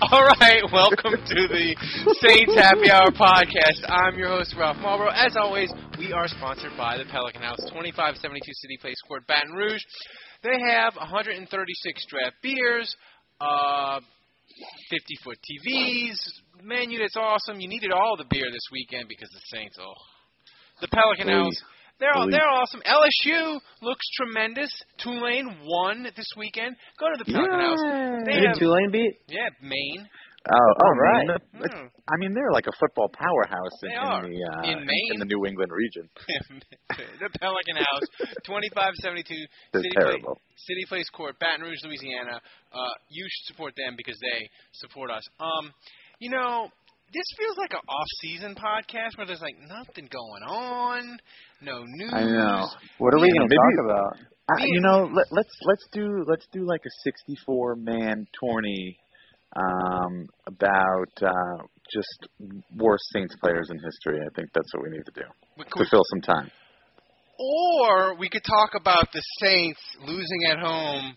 All right, welcome to the Saints Happy Hour podcast. I'm your host, Ralph Malbrough. As always, we are sponsored by the Pelican House, 2572 City Place Court, Baton Rouge. They have 136 draft beers, uh, 50 foot TVs, menu that's awesome. You needed all the beer this weekend because the Saints, oh. The Pelican. House, they're Please. they're awesome. LSU looks tremendous. Tulane won this weekend. Go to the Pelican House. They did have, Tulane beat? yeah, Maine. Oh, all right. man, it's- Hmm. I mean, they're like a football powerhouse in, in the uh, In Maine? the New England region. the Pelican House, 2572 They're City Place. City Place Court, Baton Rouge, Louisiana. Uh, you should support them because they support us. Um, you know, this feels like an off-season podcast where there's like nothing going on, no news. I know. What are we going to talk about? I, you know, let, let's let's do let's do like a 64 man tourney um, about uh, just worst Saints players in history. I think that's what we need to do We to could- fill some time. Or we could talk about the Saints losing at home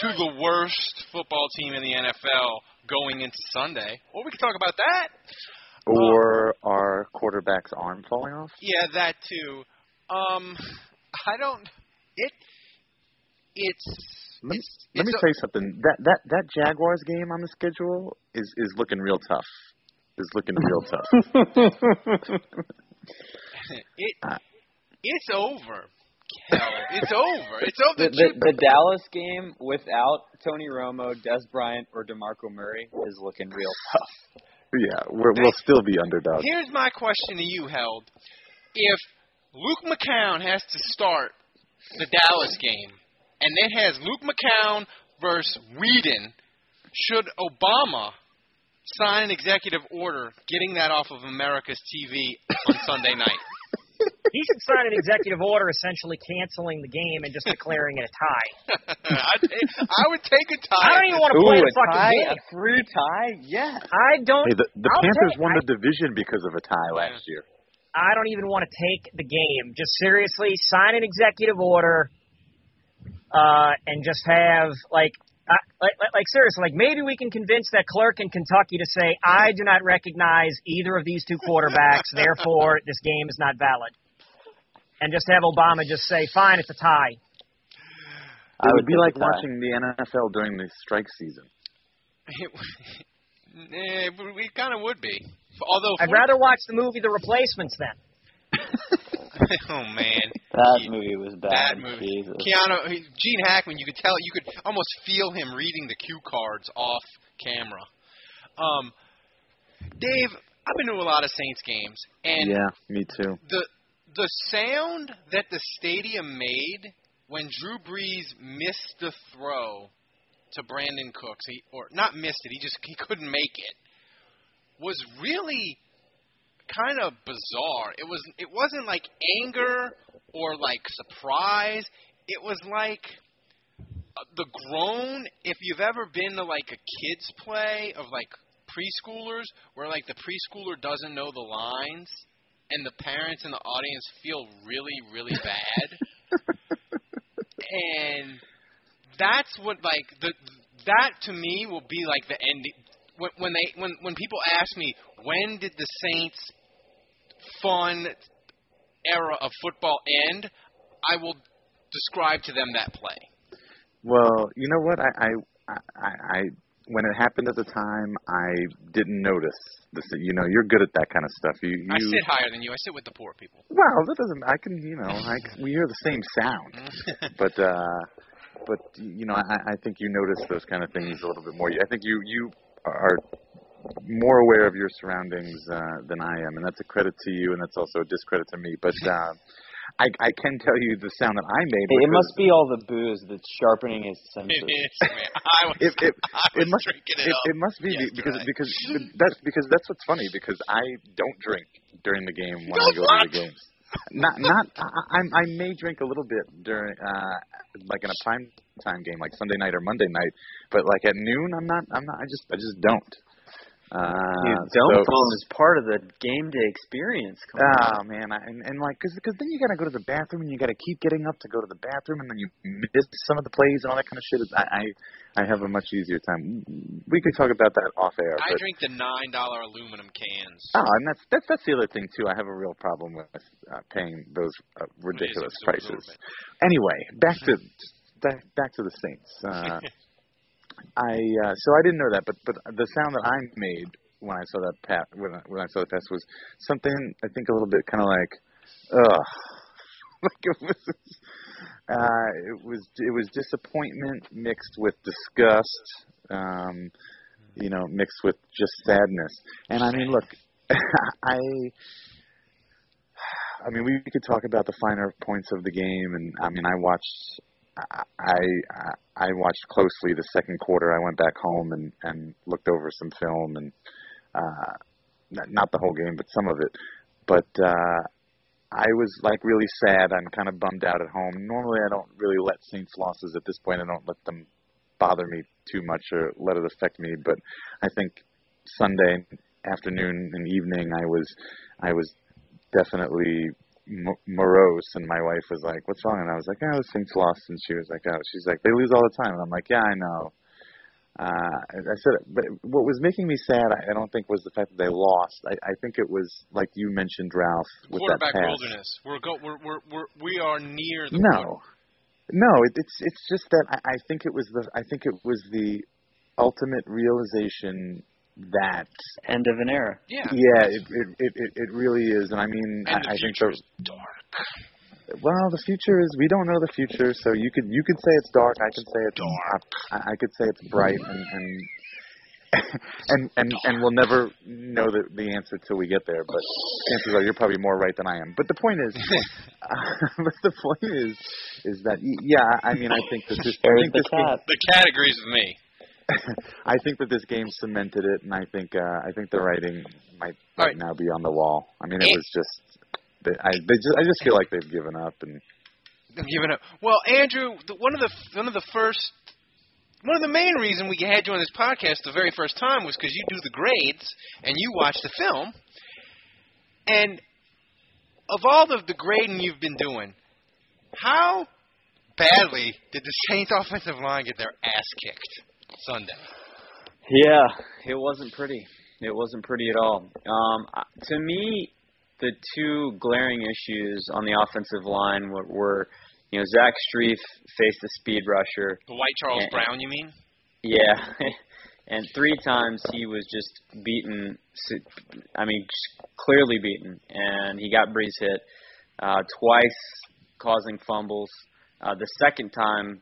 to the worst football team in the NFL going into Sunday. Or we could talk about that. Or our quarterback's arm falling off. Yeah, that too. Um, I don't. It. It's. Let me, it's, let me it's a- tell you something. That that that Jaguars game on the schedule is is looking real tough. Is looking real tough. it. Uh, It's over. Hell, it's over. It's over. The, the, the Dallas game without Tony Romo, Dez Bryant, or DeMarco Murray is looking real tough. yeah, we're, we'll still be underdogs. Here's my question to you, Held. If Luke McCown has to start the Dallas game, and it has Luke McCown versus Weeden, should Obama sign an executive order getting that off of America's TV on Sunday night? He should sign an executive order essentially canceling the game and just declaring it a tie. I'd take, I would take a tie. I don't even want to Ooh, play a the fucking tie, game. a through tie, yes. I don't. Hey, the, the Panthers take- won I- the division because of a tie last year. I don't even want to take the game. Just seriously, sign an executive order, uh, and just have like, I, like, like, like seriously, like maybe we can convince that clerk in Kentucky to say I do not recognize either of these two quarterbacks, therefore this game is not valid, and just have Obama just say, fine, it's a tie. It would be like tie. watching the NFL during the strike season. It, it kind of would be. Although, I'd rather watch the movie The Replacements then. oh man, That Ke- movie was Bad bad. movie. Jesus. Keanu, Gene Hackman, you could tell, you could almost feel him reading the cue cards off camera. Um, Dave, I've been to a lot of Saints games, and yeah, me too. the the sound that the stadium made when Drew Brees missed the throw to Brandin Cooks, he, or not missed it, he just he couldn't make it, was really kind of bizarre. It was it wasn't like anger or like surprise. It was like uh, the groan. If you've ever been to like a kids play of like preschoolers, where like the preschooler doesn't know the lines, and the parents in the audience feel really really bad, and that's what like the that to me will be like the end. When, when they when when people ask me when did the Saints fun era of football end, I will describe to them that play. Well, you know what? I, I, I, I when it happened at the time, I didn't notice. This, you know, you're good at that kind of stuff. You, you I sit higher than you. I sit with the poor people. Well, that doesn't. I can, you know, I can, we hear the same sound, but uh, but you know, I, I think you notice those kind of things a little bit more. I think you you are more aware of your surroundings uh, than I am, and that's a credit to you, and that's also a discredit to me. But uh, I, I can tell you the sound that I made. It must be all the booze that's sharpening his senses. It is. I was, it, it, I it must drinking it, it, up it must be be- because yesterday. because that's because that's what's funny because I don't drink during the game when I go to the games. Not not I, I I may drink a little bit during uh like in a prime time game like Sunday night or Monday night, but like at noon I'm not I'm not I just I just don't. Uh, You don't so, call him as part of the game day experience. Come on. Oh man, I, and, and like, cause, cause then you gotta go to the bathroom and you gotta keep getting up to go to the bathroom, and then you miss some of the plays and all that kind of shit. I, I, I have a much easier time. We could talk about that off air. I but, drink the nine dollar aluminum cans. Oh, and that's that's that's the other thing too. I have a real problem with uh, paying those uh, ridiculous prices. Anyway, back to back back to the Saints. Uh, I uh, so I didn't know that, but but the sound that I made when I saw that pat when I, when I saw the pass was something I think a little bit kind of like, ugh, like it was. Uh, it was it was disappointment mixed with disgust, um, you know, mixed with just sadness. And I mean, look, I I mean, we could talk about the finer points of the game, and I mean, I watched, I, I, I watched closely the second quarter. I went back home and and looked over some film, and uh, not, not the whole game, but some of it. But uh, I was like really sad. I'm kind of bummed out at home. Normally, I don't really let Saints losses at this point. I don't let them bother me too much or let it affect me. But I think Sunday afternoon and evening, I was, I was definitely m- morose, and my wife was like, "What's wrong?" And I was like, "Oh, the Saints lost." And she was like, "Oh," she's like, "They lose all the time." And I'm like, "Yeah, I know." Uh, I said, it, but what was making me sad, I I don't think, was the fact that they lost. I, I think it was like you mentioned, Ralph, with that Quarterback pass. wilderness. We're go. We're, we're we're we are near the. No, no, it, it's it's just that I, I think it was the I think it was the ultimate realization that End of an era. Yeah. yeah, it it it, it, it really is, and I mean And I, the I think future the dark. well, the future is we don't know the future, so you could you could say it's dark, I could say it's dark, I, I could say it's bright, and and and and and we'll never know the the answer till we get there. But chances are you're probably more right than I am. But the point is, uh, but the point is, is that y- yeah, I mean I think that this I think the this game, cat. The cat agrees with me. I think that this game cemented it, and I think uh, I think the writing might right right. now be on the wall. I mean, it was just they, I they just I just feel like they've given up, and I'm giving up. Well, Andrew, the, one of the one of the first, one of the main reason we had you on this podcast the very first time was because you do the grades and you watch the film. And of all of the grading you've been doing, how badly did the Saints offensive line get their ass kicked Sunday? Yeah, it wasn't pretty. It wasn't pretty at all. Um, to me, the two glaring issues on the offensive line were, were you know, Zach Strief faced a speed rusher. The White Charles Yeah. Brown, you mean? Yeah, and three times he was just beaten. I mean, clearly beaten, and he got Brees hit uh, twice, causing fumbles. Uh, the second time,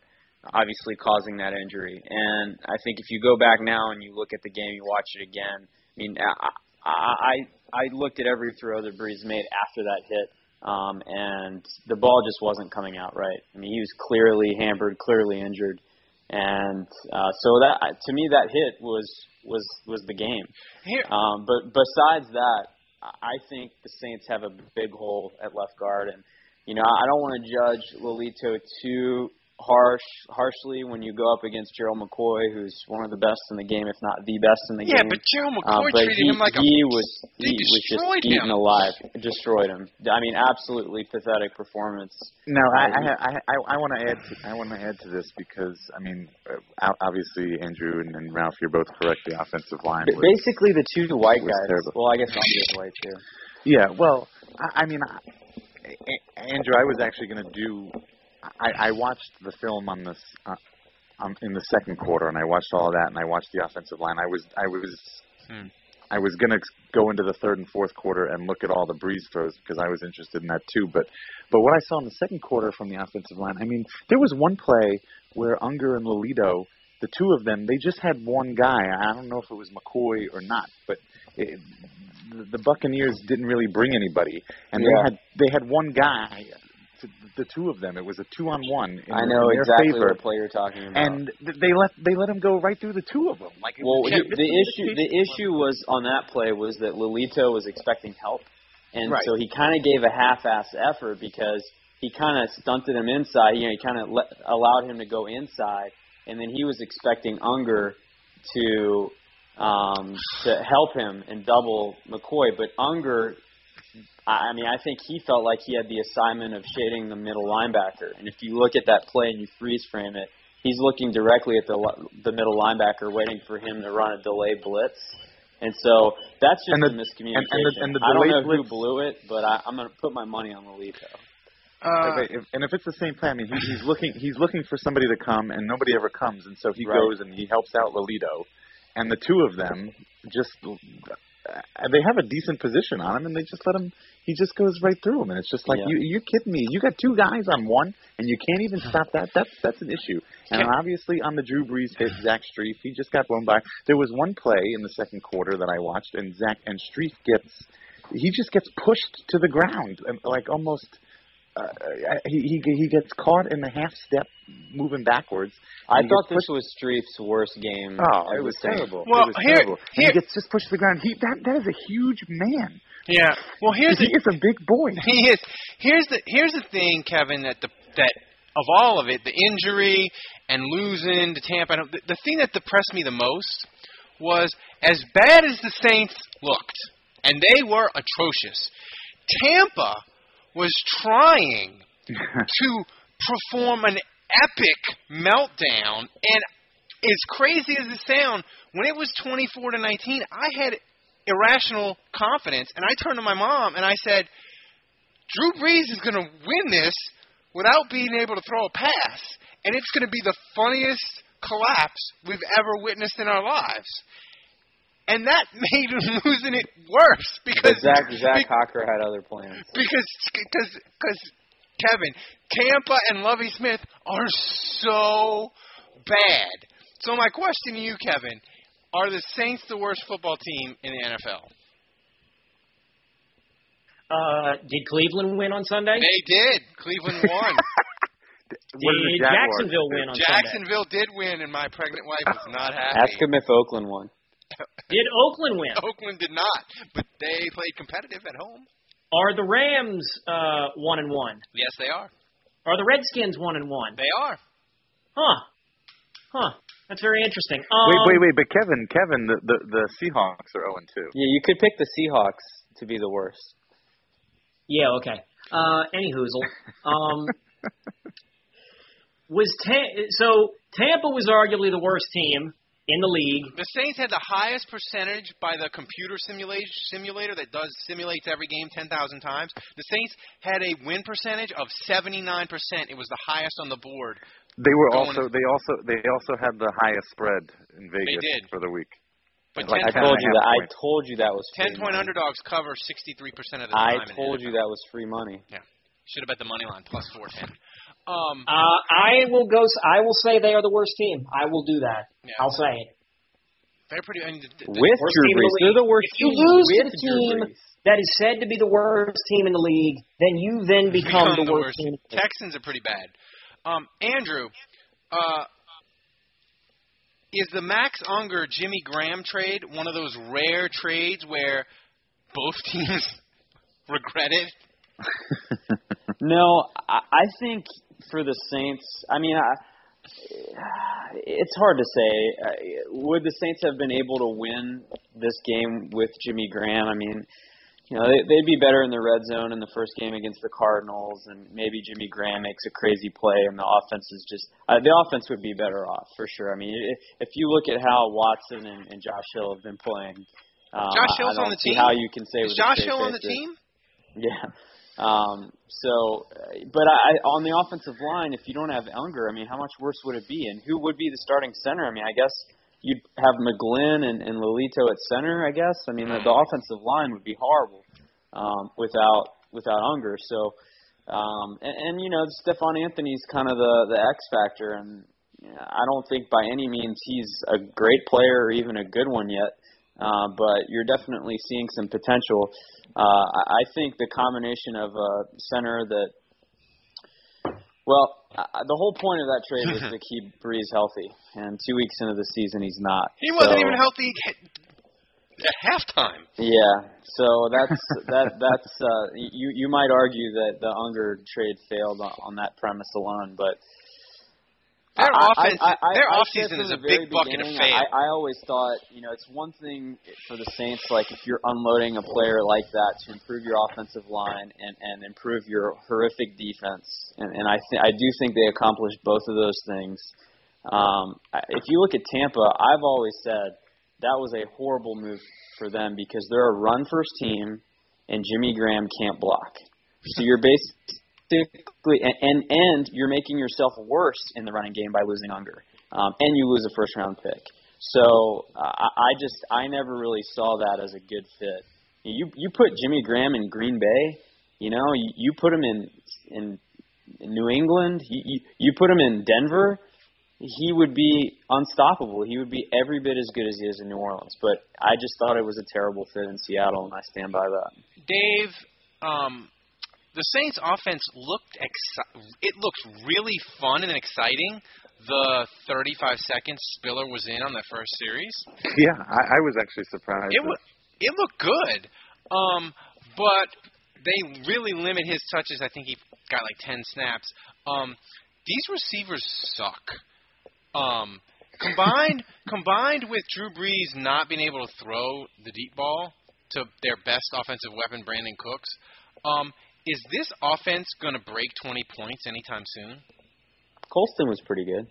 obviously causing that injury. And I think if you go back now and you look at the game, you watch it again. I mean, I I I looked at every throw that Brees made after that hit. Um, and the ball just wasn't coming out right. I mean, he was clearly hampered, clearly injured, and uh, so that to me that hit was was was the game. Um, but besides that, I I think the Saints have a big hole at left guard, and you know I don't want to judge Lelito too harsh harshly when you go up against Gerald McCoy, who's one of the best in the game, if not the best in the Yeah, game. Yeah, but Gerald Um, McCoy but treated he, him like a. he was they he was just destroyed eaten alive, destroyed him. I mean, absolutely pathetic performance. No, I Uh, I I, I, I want to add to, I want to add to this because I mean, uh, obviously Andrew and, and Ralph, you're both correct. The offensive line. Was, basically, the two white guys. terrible. Well, I guess I'm just white too. yeah, well, I, I mean, I, A- Andrew, I was actually going to do. I, I watched the film on this uh, um, in the second quarter, and I watched all that, and I watched the offensive line. I was I was Hmm. I was going to go into the third and fourth quarter and look at all the Brees throws because I was interested in that too. But but what I saw in the second quarter from the offensive line, I mean, there was one play where Unger and Lelito, the two of them, they just had one guy. I don't know if it was McCoy or not, but it, the, the Buccaneers didn't really bring anybody, and Yeah. they had they had one guy. The two of them, it was a two on one. In, I know exactly favor. what play you're talking about. And they let they let him go right through the two of them. Like Well, he, the issue the issue was on that play was that Lelito was expecting help, and Right. so he kind of gave a half-ass effort because he kind of stunted him inside. You know, he kind of allowed him to go inside, and then he was expecting Unger to um, to help him and double McCoy, but Unger. I I mean, I think he felt like he had the assignment of shading the middle linebacker. And if you look at that play and you freeze frame it, he's looking directly at the the middle linebacker, waiting for him to run a delayed blitz. And so that's just And the- a miscommunication. and- and the- and the I don't know delayed who blew it, but I, I'm going to put my money on Lelito. Uh, If- if- and if it's the same play, I mean, he, he's looking he's looking for somebody to come, and nobody ever comes, and so he Right. goes and he helps out Lelito, and the two of them just uh, they have a decent position on him, and they just let him. He just goes right through him, and it's just like Yeah. you you're kidding me. You got two guys on one, and you can't even stop that. That's that's an issue. And obviously on the Drew Brees hit, Zach Strief, he just got blown by. There was one play in the second quarter that I watched, and Zach and Strief gets he just gets pushed to the ground, like almost. Uh, he, he he gets caught in the half step, moving backwards. I thought gets this was Strief's worst game. Oh, it was terrible. Well, it was here- terrible. And here- he gets just pushed to the ground. He that that is a huge man. Yeah. Well, here's he the is a big boy. he is. Here's the here's the thing, Kevin. That the that of all of it, the injury and losing to Tampa. The, the thing that depressed me the most was as bad as the Saints looked, and they were atrocious. Tampa was trying to perform an epic meltdown, and as crazy as it sounds, when it was 24 to 19, I had irrational confidence, and I turned to my mom and I said, Drew Brees is going to win this without being able to throw a pass, and it's going to be the funniest collapse we've ever witnessed in our lives. And that made losing it worse because But Zach Zach be- Hocker had other plans. because because because Kevin Tampa and Lovie Smith are so bad. So my question to you, Kevin, are the Saints the worst football team in the NFL? Uh, did Cleveland win on Sunday? They did. Cleveland won. What Did Jacksonville win on Sunday? Jacksonville did win, and my pregnant wife was not happy. Ask him if Oakland won. Did Oakland win? Oakland did not, but they played competitive at home. Are the Rams uh, one and one? Yes, they are. Are the Redskins one and one? They are. Huh. Huh. That's very interesting. Um, Wait, wait, wait! But Kevin, Kevin, the the, the Seahawks are zero and two. Yeah, you could pick the Seahawks to be the worst. Yeah. Okay. Uh, any hoozle. Um, was Ta- so Tampa was arguably the worst team in the league. The Saints had the highest percentage by the computer simulation simulator that does simulates every game 10,000 times. The Saints had a win percentage of 79%. It was the highest on the board. They were Going- also they also they also had the highest spread in Vegas did. for the week. But Like, I 10, ten told you half that. I told you that was 10 free point money. underdogs cover 63% of the I time. in told you that was free money. Yeah, should have bet the money line plus 410. Um, Uh, I will go. I will say they are the worst team. I will do that. Yeah. I'll say it. they're pretty. I mean, the, the, With Worst Drew team the Brees, they're the worst If you team lose with the team that is said to be the worst team in the league, then you then become, the, worst, team. Texans are pretty bad. Um, Andrew, uh, is the Max Unger Jimmy Graham trade one of those rare trades where both teams regret it? No, I, I think for the Saints, I mean, I, it's hard to say. Uh, Would the Saints have been able to win this game with Jimmy Graham? I mean, you know, they, they'd be better in the red zone in the first game against the Cardinals, and maybe Jimmy Graham makes a crazy play, and the offense is just uh, the offense would be better off for sure. I mean, if, if you look at how Watson and, and Josh Hill have been playing, um, Josh Hill's I on don't the see team? how you can say Is Josh Hill on the that- team? yeah. Um, so, uh, but I, on the offensive line, if you don't have Unger, I mean, how much worse would it be? And who would be the starting center? I mean, I guess you'd have McGlynn and, and Lelito at center. I guess. I mean, the, the offensive line would be horrible um, without without Unger. So, um, and, and you know, Stephon Anthony's kind of the the X factor, and I don't think by any means he's a great player or even a good one yet. Uh, but you're definitely seeing some potential. Uh, I think the combination of a center that, well, uh, the whole point of that trade was to keep Brees healthy, and two weeks into the season he's not. He wasn't So- even healthy at halftime. Yeah, so that's that that's uh, you you might argue that the Unger trade failed on, on that premise alone, but Their I- offense, I, I, their offseason is a big bucket of fail. I, I always thought, you know, it's one thing for the Saints, like if you're unloading a player like that to improve your offensive line and and improve your horrific defense, and, and I th- I do think they accomplished both of those things. Um, if you look at Tampa, I've always said that was a horrible move for them because they're a run first team, and Jimmy Graham can't block. So you're basically and, and and you're making yourself worse in the running game by losing Unger, um, and you lose a first round pick. So uh, I just I never really saw that as a good fit. You you put Jimmy Graham in Green Bay, you know, you, you put him in in, in New England, you, you you put him in Denver, he would be unstoppable. He would be every bit as good as he is in New Orleans. But I just thought it was a terrible fit in Seattle, and I stand by that. Dave, um, the Saints' offense looked exci- it looks really fun and exciting. The 35 seconds Spiller was in on the first series. Yeah, I, I was actually surprised. It that- wa- it looked good, um, but they really limit his touches. I think he got like 10 snaps. Um, these receivers suck. Um, combined combined with Drew Brees not being able to throw the deep ball to their best offensive weapon, Brandin Cooks, um, is this offense going to break 20 points anytime soon? Colston was pretty good.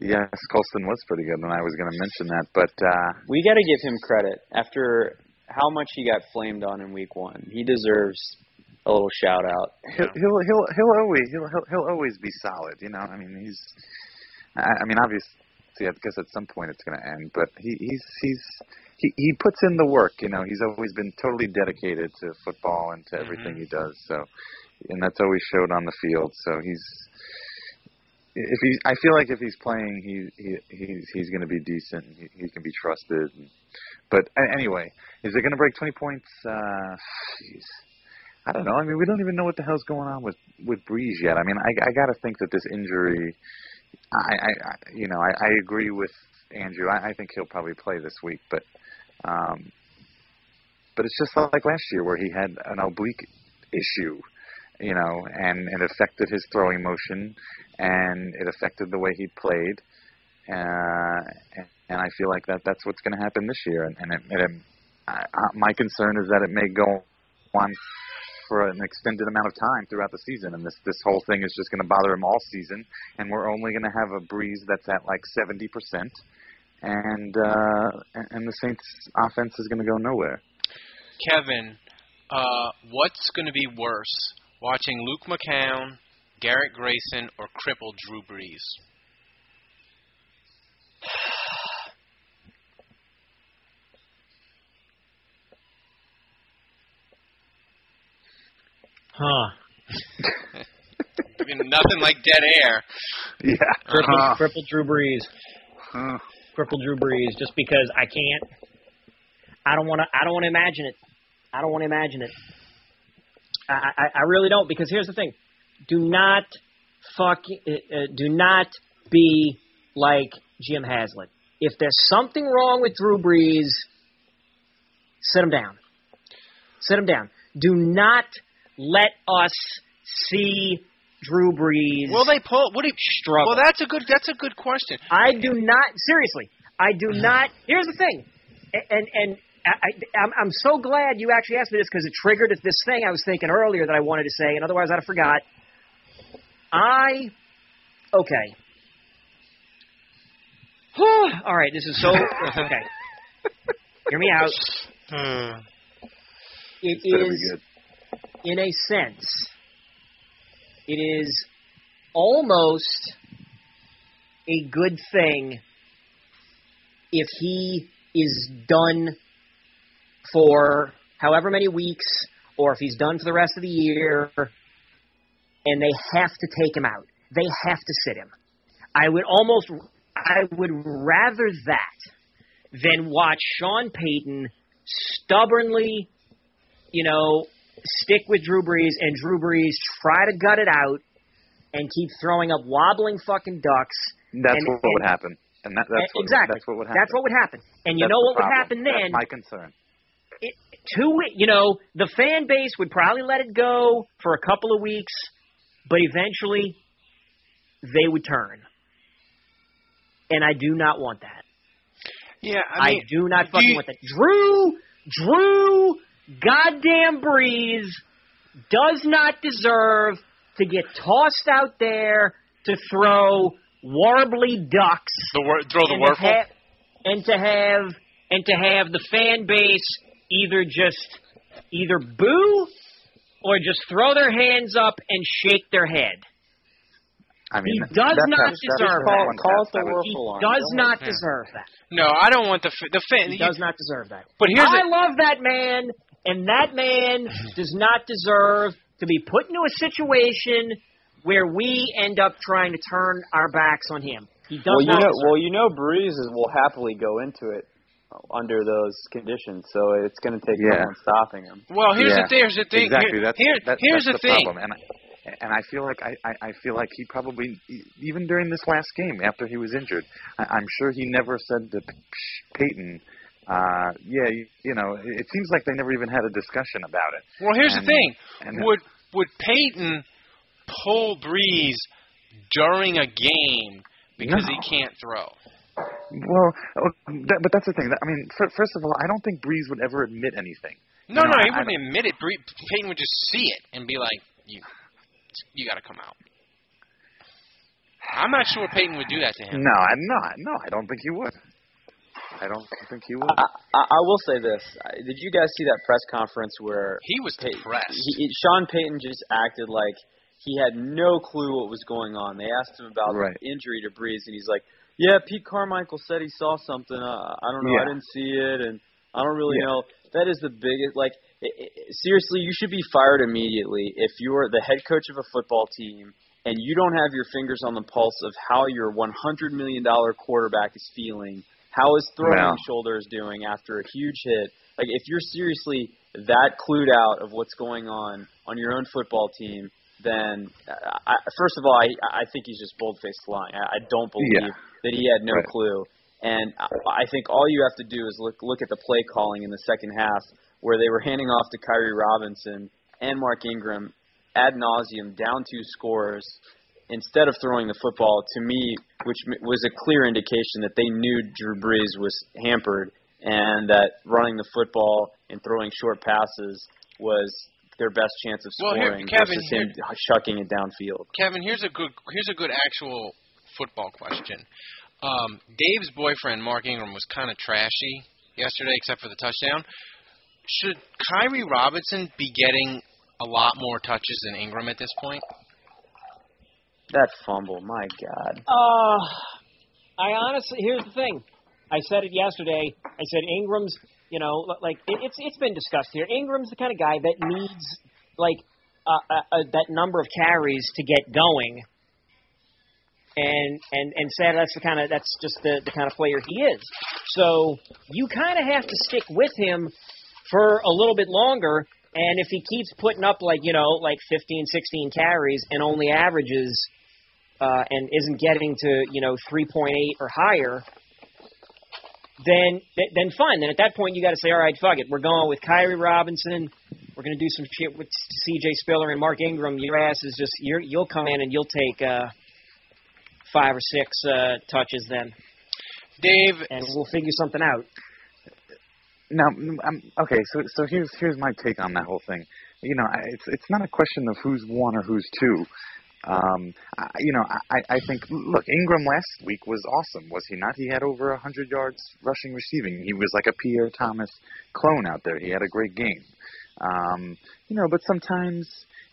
yes, Colston was pretty good, and I was going to mention that, but uh, We got to give him credit after how much he got flamed on in Week One. He deserves a little shout out. he'll he'll he'll he'll always he'll he'll, he'll always be solid. You know, I mean, he's. I, I mean, obviously, I guess at some point it's going to end, but he he's he's he he puts in the work. You know, he's always been totally dedicated to football and to everything he does. So, and that's always showed on the field. So he's. If he, I feel like if he's playing, he, he he's he's going to be decent. He, he can be trusted. But a- anyway, is it going to break 20 points? Uh. I don't know. I mean, we don't even know what the hell's going on with with Brees yet. I mean, I I got to think that this injury. I, I I you know I, I agree with Andrew. I, I think he'll probably play this week, but um, but it's just like last year where he had an oblique issue, you know, and it affected his throwing motion, and it affected the way he played. Uh, and, I feel like that that's what's going to happen this year. And, and it, it, I, I, my concern is that it may go on for an extended amount of time throughout the season, and this this whole thing is just going to bother him all season. And we're only going to have a Brees that's at like seventy percent, and uh, and and the Saints' offense is going to go nowhere. Kevin, uh, what's going to be worse, watching Luke McCown, Garrett Grayson, or crippled Drew Brees? Huh. I mean, nothing like dead air. Yeah. Crippled, Uh, crippled Drew Brees. uh, Crippled Drew Brees. Just because I can't. I don't want to. I don't want to imagine it. I don't want to imagine it. I, I, I really don't because here's the thing. Do not fuck. Uh, uh, do not be like Jim Haslett. If there's something wrong with Drew Brees, sit him down. Sit him down. Do not let us see Drew Brees Will they pull? What do you, struggle? Well, that's a good. That's a good question. I do not seriously. I do mm. not. Here's the thing, and and I, I, I'm I'm so glad you actually asked me this because it triggered this thing I was thinking earlier that I wanted to say, and otherwise I'd have forgot. I okay. All right, this is so okay. Hear me out. Hmm. It It's gonna be is, good. in a sense, it is almost a good thing if he is done for however many weeks or if he's done for the rest of the year and they have to take him out. They have to sit him. I would almost I would rather that than watch Sean Payton stubbornly, you know, stick with Drew Brees and Drew Brees try to gut it out and keep throwing up wobbling fucking ducks. That's and- what would happen. And that, that's what, exactly. That's what would happen. That's what would happen. And you That's know the what would happen then? That's my concern. it, two, we- you know, the fan base would probably let it go for a couple of weeks, but eventually they would turn. And I do not want that. Yeah, I, I do not do fucking you- want that. Drew, Drew, goddamn Brees does not deserve to get tossed out there to throw warbly ducks the wor- throw the and to, Wuerffel. have, and to have and to have the fan base either just either boo or just throw their hands up and shake their head. I mean, He does not that's- that's deserve that. one Call it the would- He Wuerffel does Go not Yeah. deserve that. No, I don't want the f- the fan. He you- does not deserve that. But here's I love that man, and that man mm-hmm. does not deserve to be put into a situation where we end up trying to turn our backs on him. He does Well, you not know, deserve well, you know, Brees is, will happily go into it under those conditions, so it's going to take Yeah. someone stopping him. Well, here's Yeah, the here's the thing. Exactly. Here- that's here- that, here's that's the, the, thing. problem. And I, and I feel like I, I, I feel like he probably even during this last game after he was injured, I, I'm sure he never said to Payton, uh, yeah, you, you know, it it seems like they never even had a discussion about it. Well, here's And- the thing. would would Payton pull Brees during a game because he can't throw? Well, oh, that, but that's the thing. I mean, fir- first of all, I don't think Brees would ever admit anything. No, You know, no, he I- I wouldn't admit it. Bree, Payton would just see it and be like, "You, you got to come out." I'm not sure Payton would do that to him. No, I'm not. no, I don't think he would. I don't think he would. I, I, I will say this: Did you guys see that press conference where He was Pey- depressed. He, Sean Payton just acted like he had no clue what was going on. They asked him about Right. the injury to Brees, and he's like, "Yeah, Pete Carmichael said he saw something. Uh, I don't know. I didn't see it, and I don't really Yeah. know." That is the biggest. Like, i i seriously, you should be fired immediately if you're the head coach of a football team and you don't have your fingers on the pulse of how your 100 million dollar quarterback is feeling, how his throwing Well. shoulder is doing after a huge hit. Like, if you're seriously that clued out of what's going on on your own football team, then uh, I, first of all, I, I think he's just bold faced lying. I, I don't believe Yeah. that he had no Right. clue. And I, I think all you have to do is look look at the play calling in the second half, where they were handing off to Khiry Robinson and Mark Ingram ad nauseum down two scores instead of throwing the football to me, which was a clear indication that they knew Drew Brees was hampered and that running the football and throwing short passes was their best chance of Well, here- scoring Kevin, versus him chucking it downfield. Kevin, here's a good here's a good actual football question. Um, Dave's boyfriend Mark Ingram was kind of trashy yesterday, except for the touchdown. Should Khiry Robinson be getting a lot more touches than Ingram at this point? That fumble, my God. Uh, I honestly, here's the thing. I said it yesterday. I said Ingram's, you know, like it, it's it's been discussed here. Ingram's the kind of guy that needs like uh, uh, uh, that number of carries to get going. And and and said that's the kind of that's just the the kind of player he is. So you kind of have to stick with him for a little bit longer. And if he keeps putting up like you know like 15, 16 carries and only averages uh, and isn't getting to you know 3.8 or higher, then th- then fine. Then at that point you got to say, all right, fuck it, we're going with Khiry Robinson we're gonna do some shit with C.J. Spiller and Mark Ingram. Your ass is just you're you'll come in and you'll take uh, five or six uh, touches then, Dave, and we'll figure something out. Now, um, okay, so so here's here's my take on that whole thing. You know, it's it's not a question of who's one or who's two. Um, I, you know, I I think look, Ingram last week was awesome, was he not? He had over a hundred yards rushing, receiving. He was like a Pierre Thomas clone out there. He had a great game. Um, you know, but sometimes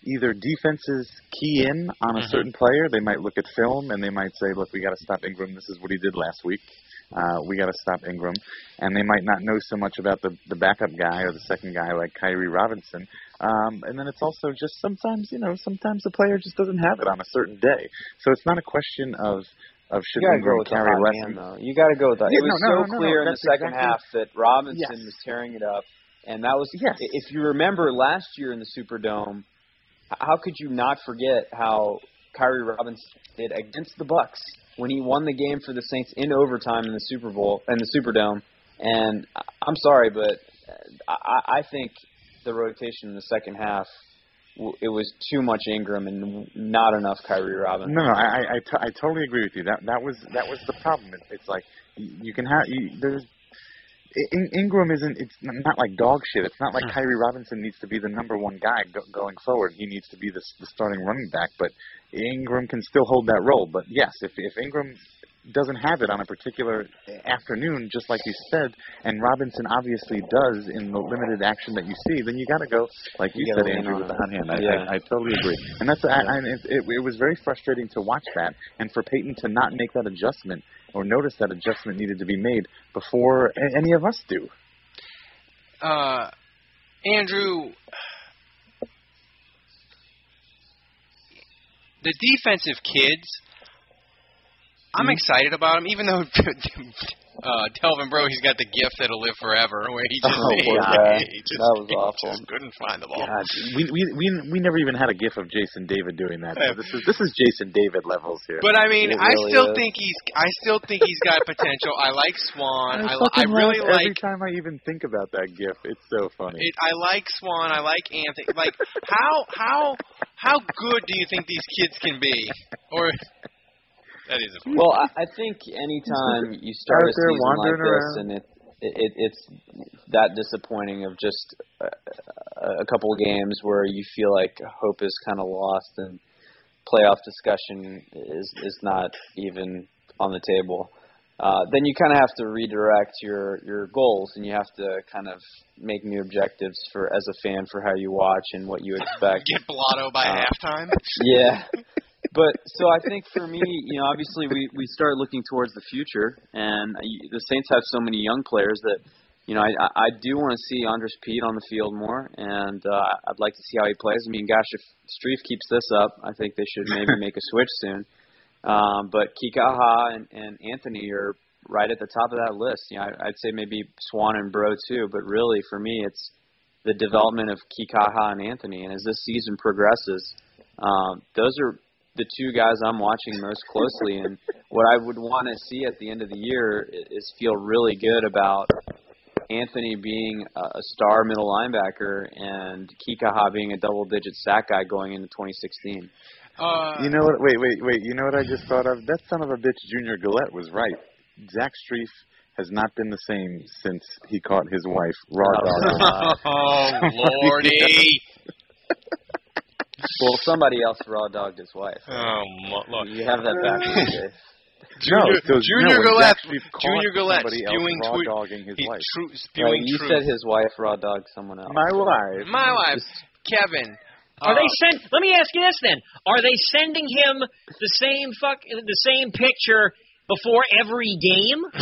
either defenses key in on a Mhm. certain player. They might look at film and they might say, look, we got to stop Ingram. This is what he did last week. Uh, we got to stop Ingram, and they might not know so much about the the backup guy or the second guy like Khiry Robinson. Um, and then it's also just sometimes you know sometimes the player just doesn't have it on a certain day. So it's not a question of of should we go with carry less. though. You gotta go with that. Yeah, it was no, no, so no, clear in the second exactly- half that Robinson Yes. was tearing it up, and that was Yes. if you remember last year in the Superdome, how could you not forget how Khiry Robinson did against the Bucks when he won the game for the Saints in overtime in the Super Bowl in the Superdome? And I- I'm sorry, but uh, I, I think the rotation in the second half. It was too much Ingram and not enough Khiry Robinson. No, no, I I, I, t- I totally agree with you. That that was that was the problem. It, it's like you, you can have you, there's In, Ingram isn't. It's not like dog shit. It's not like Khiry Robinson needs to be the number one guy go, going forward. He needs to be the, the starting running back. But Ingram can still hold that role. But yes, if if Ingram doesn't have it on a particular afternoon, just like you said, and Robinson obviously does in the limited action that you see, then you got to go, like you, You said, Andrew, on with the hot hand. I, Yeah. I, I totally agree, and that's I, I, it, it, it was very frustrating to watch that, and for Payton to not make that adjustment or notice that adjustment needed to be made before any of us do. uh, Andrew, the defensive kids, I'm Mm-hmm. excited about them, even though uh, Delvin Breaux, he's got the gift that'll live forever, where he just, Oh, he, he just, That was he awful. just couldn't find the ball. God, we, we we we never even had a gif of Jason David doing that. So this is this is Jason David levels here. But I mean, It I still is. think he's. I still think he's got potential. I like Swann. I, I, I really every like. time I even think about that gif. It's so funny. It, I like Swann. I like Anthony. Like how how how good do you think these kids can be? Or that is a Well, I, I think anytime you start a season like this around. and it, it it's that disappointing of just a, a couple of games where you feel like hope is kind of lost and playoff discussion is is not even on the table. Uh, then you kind of have to redirect your your goals and you have to kind of make new objectives for as a fan for how you watch and what you expect. get blotto by Uh, halftime. Yeah. But so I think for me, you know, obviously we we start looking towards the future, and the Saints have so many young players that, you know, I I do want to see Andrus Peat on the field more, and uh, I'd like to see how he plays. I mean, gosh, if Strief keeps this up, I think they should maybe make a switch soon. Um, but Kikaha and, and Anthony are right at the top of that list. You know, I, I'd say maybe Swann and Breaux too, but really for me, it's the development of Kikaha and Anthony. And as this season progresses, um, those are the two guys I'm watching most closely. And what I would want to see at the end of the year is feel really good about Anthony being a a star middle linebacker and Kikaha being a double-digit sack guy going into 2016. Uh, You know what? Wait, wait, wait. You know what I just thought of? That son of a bitch, Junior Galette, was right. Zach Strief has not been the same since he caught his wife raw dog. oh lordy! Well, somebody else raw dogged his wife. Oh mo- look. You have that back. Junior, no, Junior no, when Galette, Zach Strief caught Junior Galette spewing raw tweet- dogging his wife. tru- Right, spewing you truth. said his wife raw dogged someone else. My wife. My wife, Kevin. Are uh, they send? Let me ask you this then: Are they sending him the same fuck the same picture before every game?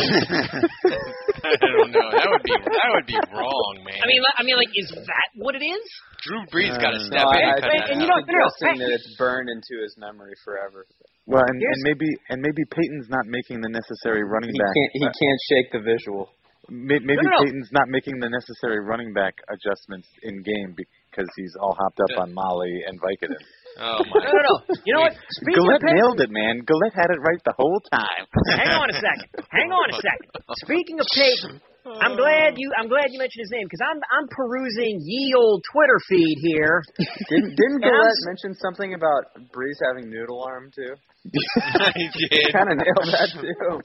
I don't know. That would be that would be wrong, man. I mean, I mean, like, is that what it is? Drew Brees got to Uh, step no, in. I, I cut think that and you out. know- no, no, suggesting hey. that it's burned into his memory forever. Well, and, and maybe and maybe Payton's not making the necessary running He back. can't he uh, can't shake the visual. maybe No, no, no. Payton's not making the necessary running back adjustments in game because he's all hopped up on Molly and Vicodin. Oh No, my. no, no. You know what? Speaking Galette of Payton- nailed it, man. Galette had it right the whole time. Hang on a second. Hang on a second. Speaking of Payton, I'm glad you. I'm glad you mentioned his name because I'm I'm perusing ye old Twitter feed here. Didn't didn't And Galette mention something about Brees having noodle arm too? he did. Kind of nailed that too.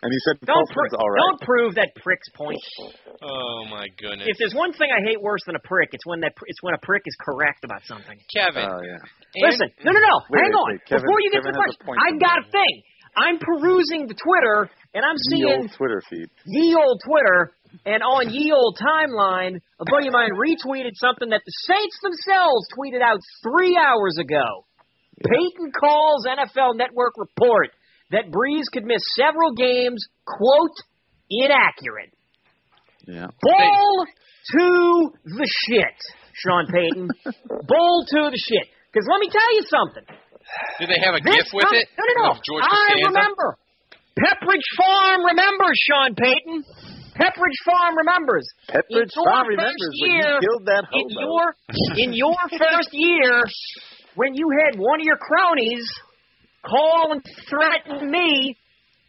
And he said Don't pr- all right. don't prove that prick's point. Oh my goodness. If there's one thing I hate worse than a prick, it's when that pr- it's when a prick is correct about something. Kevin. Oh yeah. and- Listen, no, no, no. Wait, hang on. wait. Kevin- Before you get Kevin to the question, point I to got a thing. I'm perusing the Twitter and I'm The seeing old Twitter feed. ye old Twitter and on ye old timeline, a buddy of mine retweeted something that the Saints themselves tweeted out three hours ago. Payton calls NFL Network report that Brees could miss several games, quote, inaccurate. Yeah. Bull to the shit, Sean Payton. Bull to the shit. Because let me tell you something. Did they have a This gif with com- it? No, no, no. Of George I Costanza? remember. Pepperidge Farm remembers, Sean Payton. Pepperidge Farm remembers. Pepperidge In your Farm first remembers when year, you killed that in your in your first year, when you had one of your cronies call and threaten me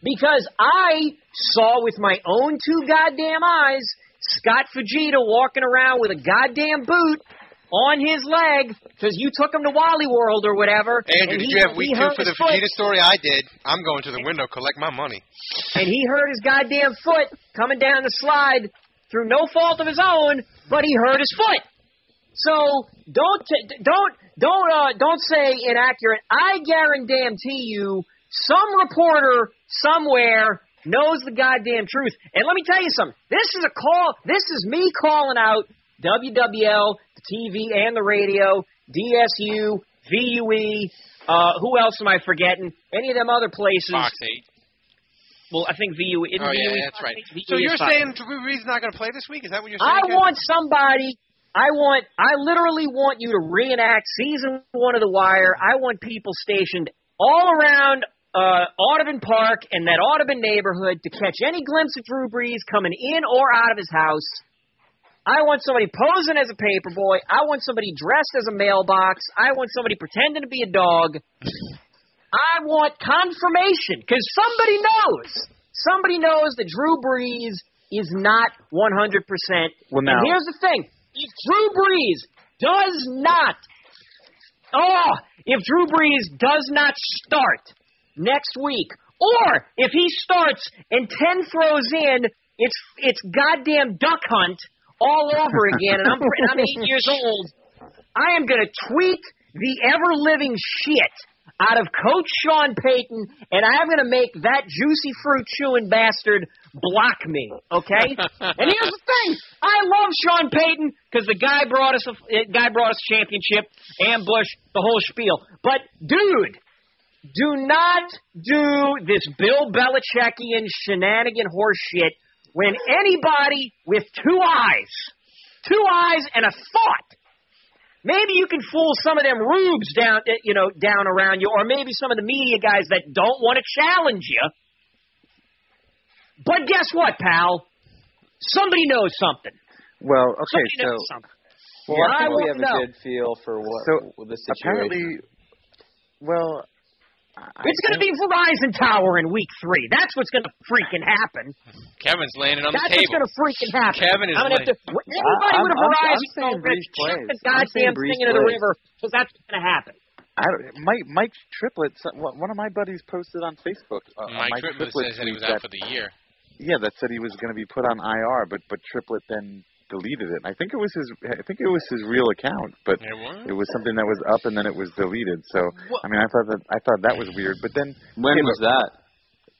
because I saw with my own two goddamn eyes Scott Fujita walking around with a goddamn boot on his leg because you took him to Wally World or whatever. Andrew, and did you have week two for the foot, Fujita story? I did. I'm going to the window, collect my money. and he hurt his goddamn foot coming down the slide through no fault of his own, but he hurt his foot. So don't t- don't don't uh, don't say inaccurate. I guarantee you, some reporter somewhere knows the goddamn truth. And let me tell you something. This is a call. This is me calling out WWL, the TV and the radio, DSU, VUE. Uh, who else am I forgetting? Any of them other places? Fox 8. Well, I think VU. isn't Oh, yeah, VUE that's right. VUE So you're fine. saying Drew Brees not going to play this week? Is that what you're saying? I Kevin? want somebody. I want. I literally want you to reenact season one of The Wire. I want people stationed all around uh, Audubon Park and that Audubon neighborhood to catch any glimpse of Drew Brees coming in or out of his house. I want somebody posing as a paperboy. I want somebody dressed as a mailbox. I want somebody pretending to be a dog. I want confirmation because somebody knows. Somebody knows that Drew Brees is not 100%. Well, now- and here's the thing: if Drew Brees does not, oh, if Drew Brees does not start next week, or if he starts and 10 throws in, it's it's goddamn duck hunt all over again, and I'm and I'm eight years old. I am going to tweet the ever living shit out of Coach Sean Payton, and I'm going to make that juicy fruit chewing bastard block me. Okay? and here's the thing: I love Sean Payton because the guy brought us a uh, guy brought us a championship, ambush, the whole spiel. But dude, do not do this Bill Belichickian shenanigan horse shit when anybody with two eyes, two eyes and a thought Maybe you can fool some of them rubes down, eh, you know, down around you, or maybe some of the media guys that don't want to challenge you. But guess what, pal? Somebody knows something. Well, okay, Somebody so knows something. Well, Yeah, I I think we want have know. a good feel for what So, the situation. apparently, well, I It's going to be Verizon Tower in week three. That's what's going to freaking happen. Kevin's landing on That's the what's going to freaking happen. Kevin is I'm gonna have to, like- anybody I'm- with a I'm- I'm Verizon saying phone, Brees shoot plays. the I'm saying goddamn Brees thing into the river because that's what's going to happen. I don't, Mike Mike Triplett, some- one of my buddies posted on Facebook. Uh, Mike, Mike Triplett Triplett says that he was out for the year. Yeah, that said he was going to be put on IR, but but Triplett then deleted it. I think it was his. I think it was his real account, but It was? it was something that was up and then it was deleted. So I mean, I thought that I thought that was weird. But then when yeah, was but- that?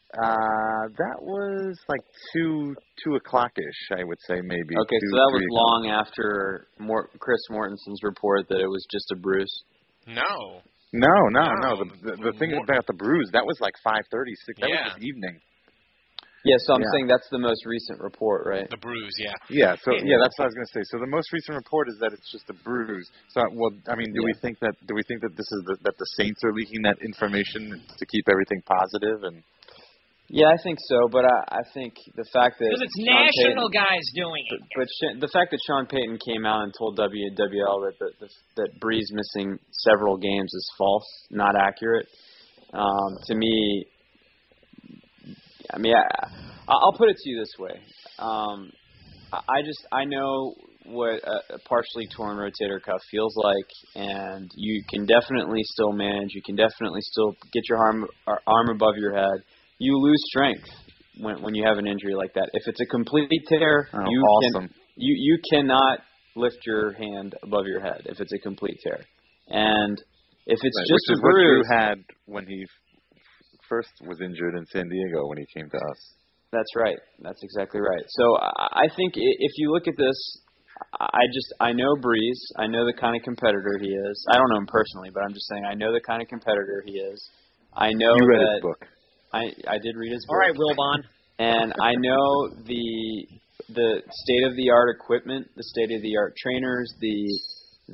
Uh, that was like two two o'clock ish. I would say maybe. Okay, two, so that was o'clock. long after Mort- Chris Mortensen's report that it was just a bruise. No. No, no, no. No. The, the, the thing More- about the bruise that was like five thirty six. That Yeah. was this evening. Yeah, so I'm Yeah. saying that's the most recent report, right? The bruise, yeah. Yeah, so yeah, that's what I was going to say. So the most recent report is that it's just a bruise. So well, I mean, do we think that do we think that this is the, that the Saints are leaking that information to keep everything positive and Yeah, I think so, but I, I think the fact that Because it's Sean national Payton, guys doing it. but, but the fact that Sean Payton came out and told WWL that the, the, that Brees missing several games is false, not accurate, um, to me, I mean, I, I'll put it to you this way. Um, I just I know what a, partially torn rotator cuff feels like, and you can definitely still manage. You can definitely still get your arm arm above your head. You lose strength when when you have an injury like that. If it's a complete tear, Oh, you awesome. can you you cannot lift your hand above your head if it's a complete tear. And if it's Right, just a is what Drew bruise, had when he first was injured in San Diego when he came to us. That's right. That's exactly right. So I I think if you look at this, I just I know Brees. I know the kind of competitor he is. I don't know him personally, but I'm just saying I know the kind of competitor he is. I know you read that his book. I I did read his book. All right, Wilbon. and I know the the state of the art equipment, the state of the art trainers, the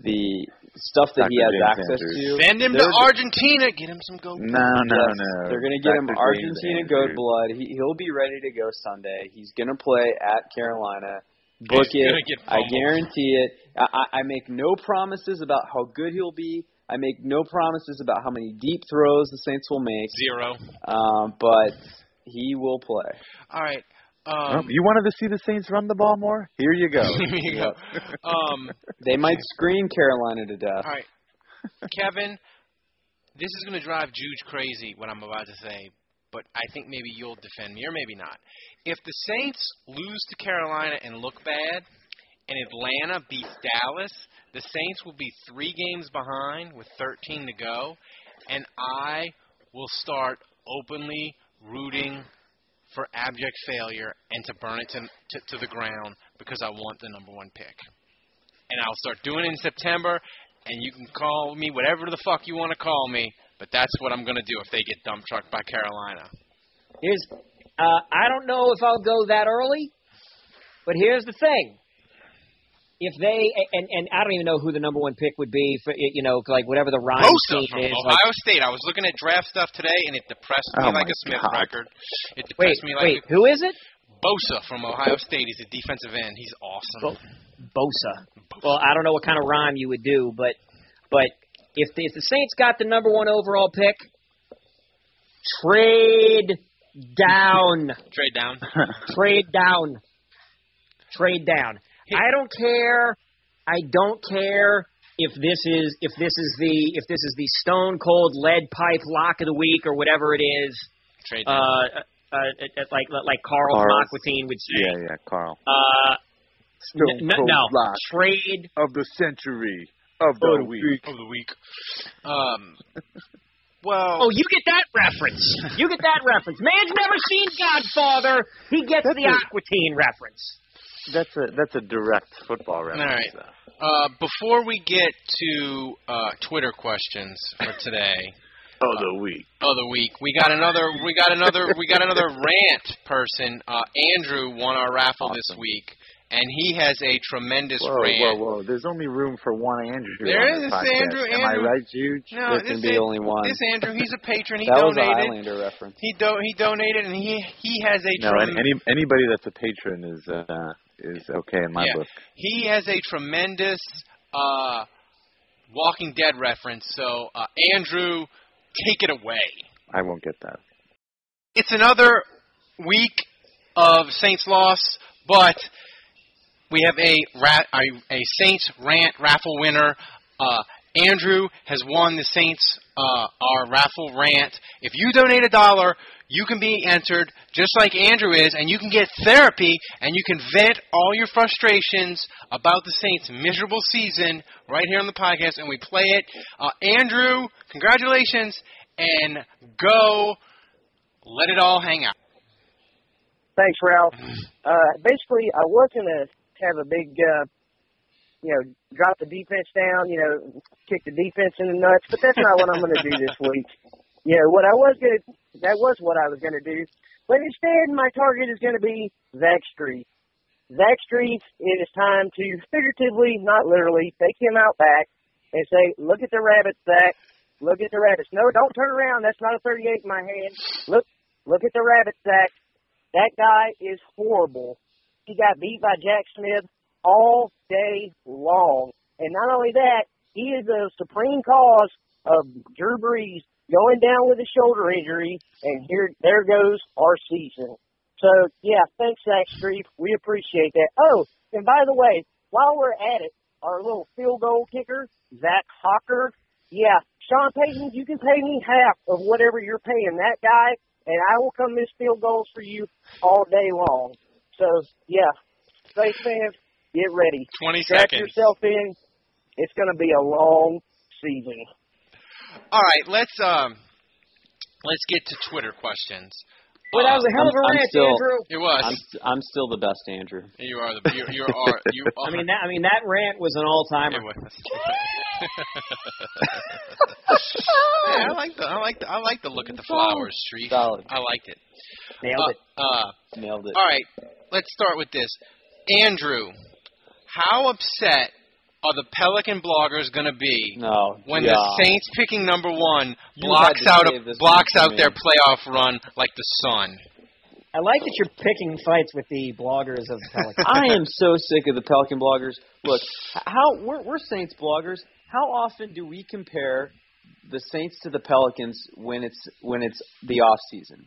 the stuff that he has James access Andrews. to. Send him to Argentina. Get him some goat. Blood. No, no, Yes, no. They're going to get him Dr. James Argentina goat Andrews. blood. He he'll be ready to go Sunday. He's going to play at Carolina. Book He's it. I guarantee it. I, I I make no promises about how good he'll be. I make no promises about how many deep throws the Saints will make. Zero. Um, but he will play. All right. Oh, Um, you wanted to see the Saints run the ball more? Here you go. here you go. Um, They might screen Carolina to death. all right, Kevin. This is going to drive Juge crazy. What I'm about to say, but I think maybe you'll defend me, or maybe not. If the Saints lose to Carolina and look bad, and Atlanta beats Dallas, the Saints will be three games behind with 13 to go, and I will start openly rooting for abject failure and to burn it to, to, to the ground because I want the number one pick. And I'll start doing it in September, and you can call me whatever the fuck you want to call me, but that's what I'm going to do if they get dump trucked by Carolina. Here's, uh, I don't know if I'll go that early, but here's the thing. If they and and I don't even know who the number one pick would be for you know like whatever the Ryan Bosa team from is. Ohio like, State. I was looking at draft stuff today, and it depressed me Oh like a Smith God. record. It wait, depressed me like wait, who is it? Bosa from Ohio State. He's a defensive end. He's awesome. Bosa. Well, I don't know what kind of rhyme you would do, but but if the, if the Saints got the number one overall pick, trade down, Trade down. trade down, trade down. I don't care. I don't care if this is if this is the if this is the stone cold lead pipe lock of the week or whatever it is. Trade Uh, uh, uh, like like Carl Carl. Aquatine would say. yeah, yeah, Carl. Uh, Stone n- n- Cold no, Lock trade of the century of Oh, the week. of the week. Um. Well. Oh, you get that reference. You get that reference. Man's never seen Godfather. He gets the a- Aquatine reference. That's a that's a direct football All reference. right. though. Uh, before we get to uh, Twitter questions for today, Of the week. Oh, the week, we got another. We got another. We got another rant person. Uh, Andrew won our raffle this week, and he has a tremendous Whoa, rant. whoa, whoa! There's only room for one Andrew. There on is this this podcast. Andrew, Am I right, Juge? No, There this can be An- only one. This Andrew, he's a patron. He that was a donated. Highlander reference. He do he donated, and he he has a No, trem- and any anybody that's a patron is uh, is okay in my Yeah. book. he has a tremendous uh, Walking Dead reference. So uh, Andrew, take it away. I won't get that. It's another week of Saints loss, but we have a ra- a, a Saints rant raffle winner. Uh, Andrew has won the Saints uh, our raffle rant. If you donate a dollar, you can be entered just like Andrew is, and you can get therapy and you can vent all your frustrations about the Saints' miserable season right here on the podcast, and we play it. Uh, Andrew, congratulations, and go let it all hang out. Thanks, Ralph. Uh, basically, I was going to have a big, uh, you know, drop the defense down, you know, kick the defense in the nuts, but that's not what I'm going to do this week. You know, what I was going to, that was what I was going to do. But instead, my target is going to be Zach Strief. Zach Strief, it is time to figuratively, not literally, take him out back and say, look at the rabbits, Zach. Look at the rabbits. No, don't turn around. That's not a 38 in my hand. Look, look at the rabbits, Zach. That guy is horrible. He got beat by Jacquies Smith all day long. And not only that, he is the supreme cause of Drew Brees going down with a shoulder injury, and here there goes our season. So yeah, thanks Zach Strief. We appreciate that. Oh, and by the way, while we're at it, our little field goal kicker, Zach Hocker. Yeah, Sean Payton, you can pay me half of whatever you're paying that guy, and I will come miss field goals for you all day long. So yeah, Space fans, get ready. 20 Strap seconds. yourself in. It's going to be a long season. All right, let's um, let's get to Twitter questions. Well, that was a hell of a I'm- I'm rant, still- Andrew. It was. I'm I'm still the best, Andrew. you are the you, you are you are. I mean, that I mean that rant was an all timer. It was. yeah, I like the I like the I like the look at the flowers, Strief. Solid. I liked it. Nailed it. Uh, uh, Nailed it. all right, let's start with this. Andrew, how upset are the Pelican bloggers going to be No. when yeah. the Saints picking number one You blocks out a, blocks out me. their playoff run like the sun? I like that you're picking fights with the bloggers of the Pelicans. I am so sick of the Pelican bloggers. Look, how we're, we're Saints bloggers. How often do we compare the Saints to the Pelicans when it's when it's the off season?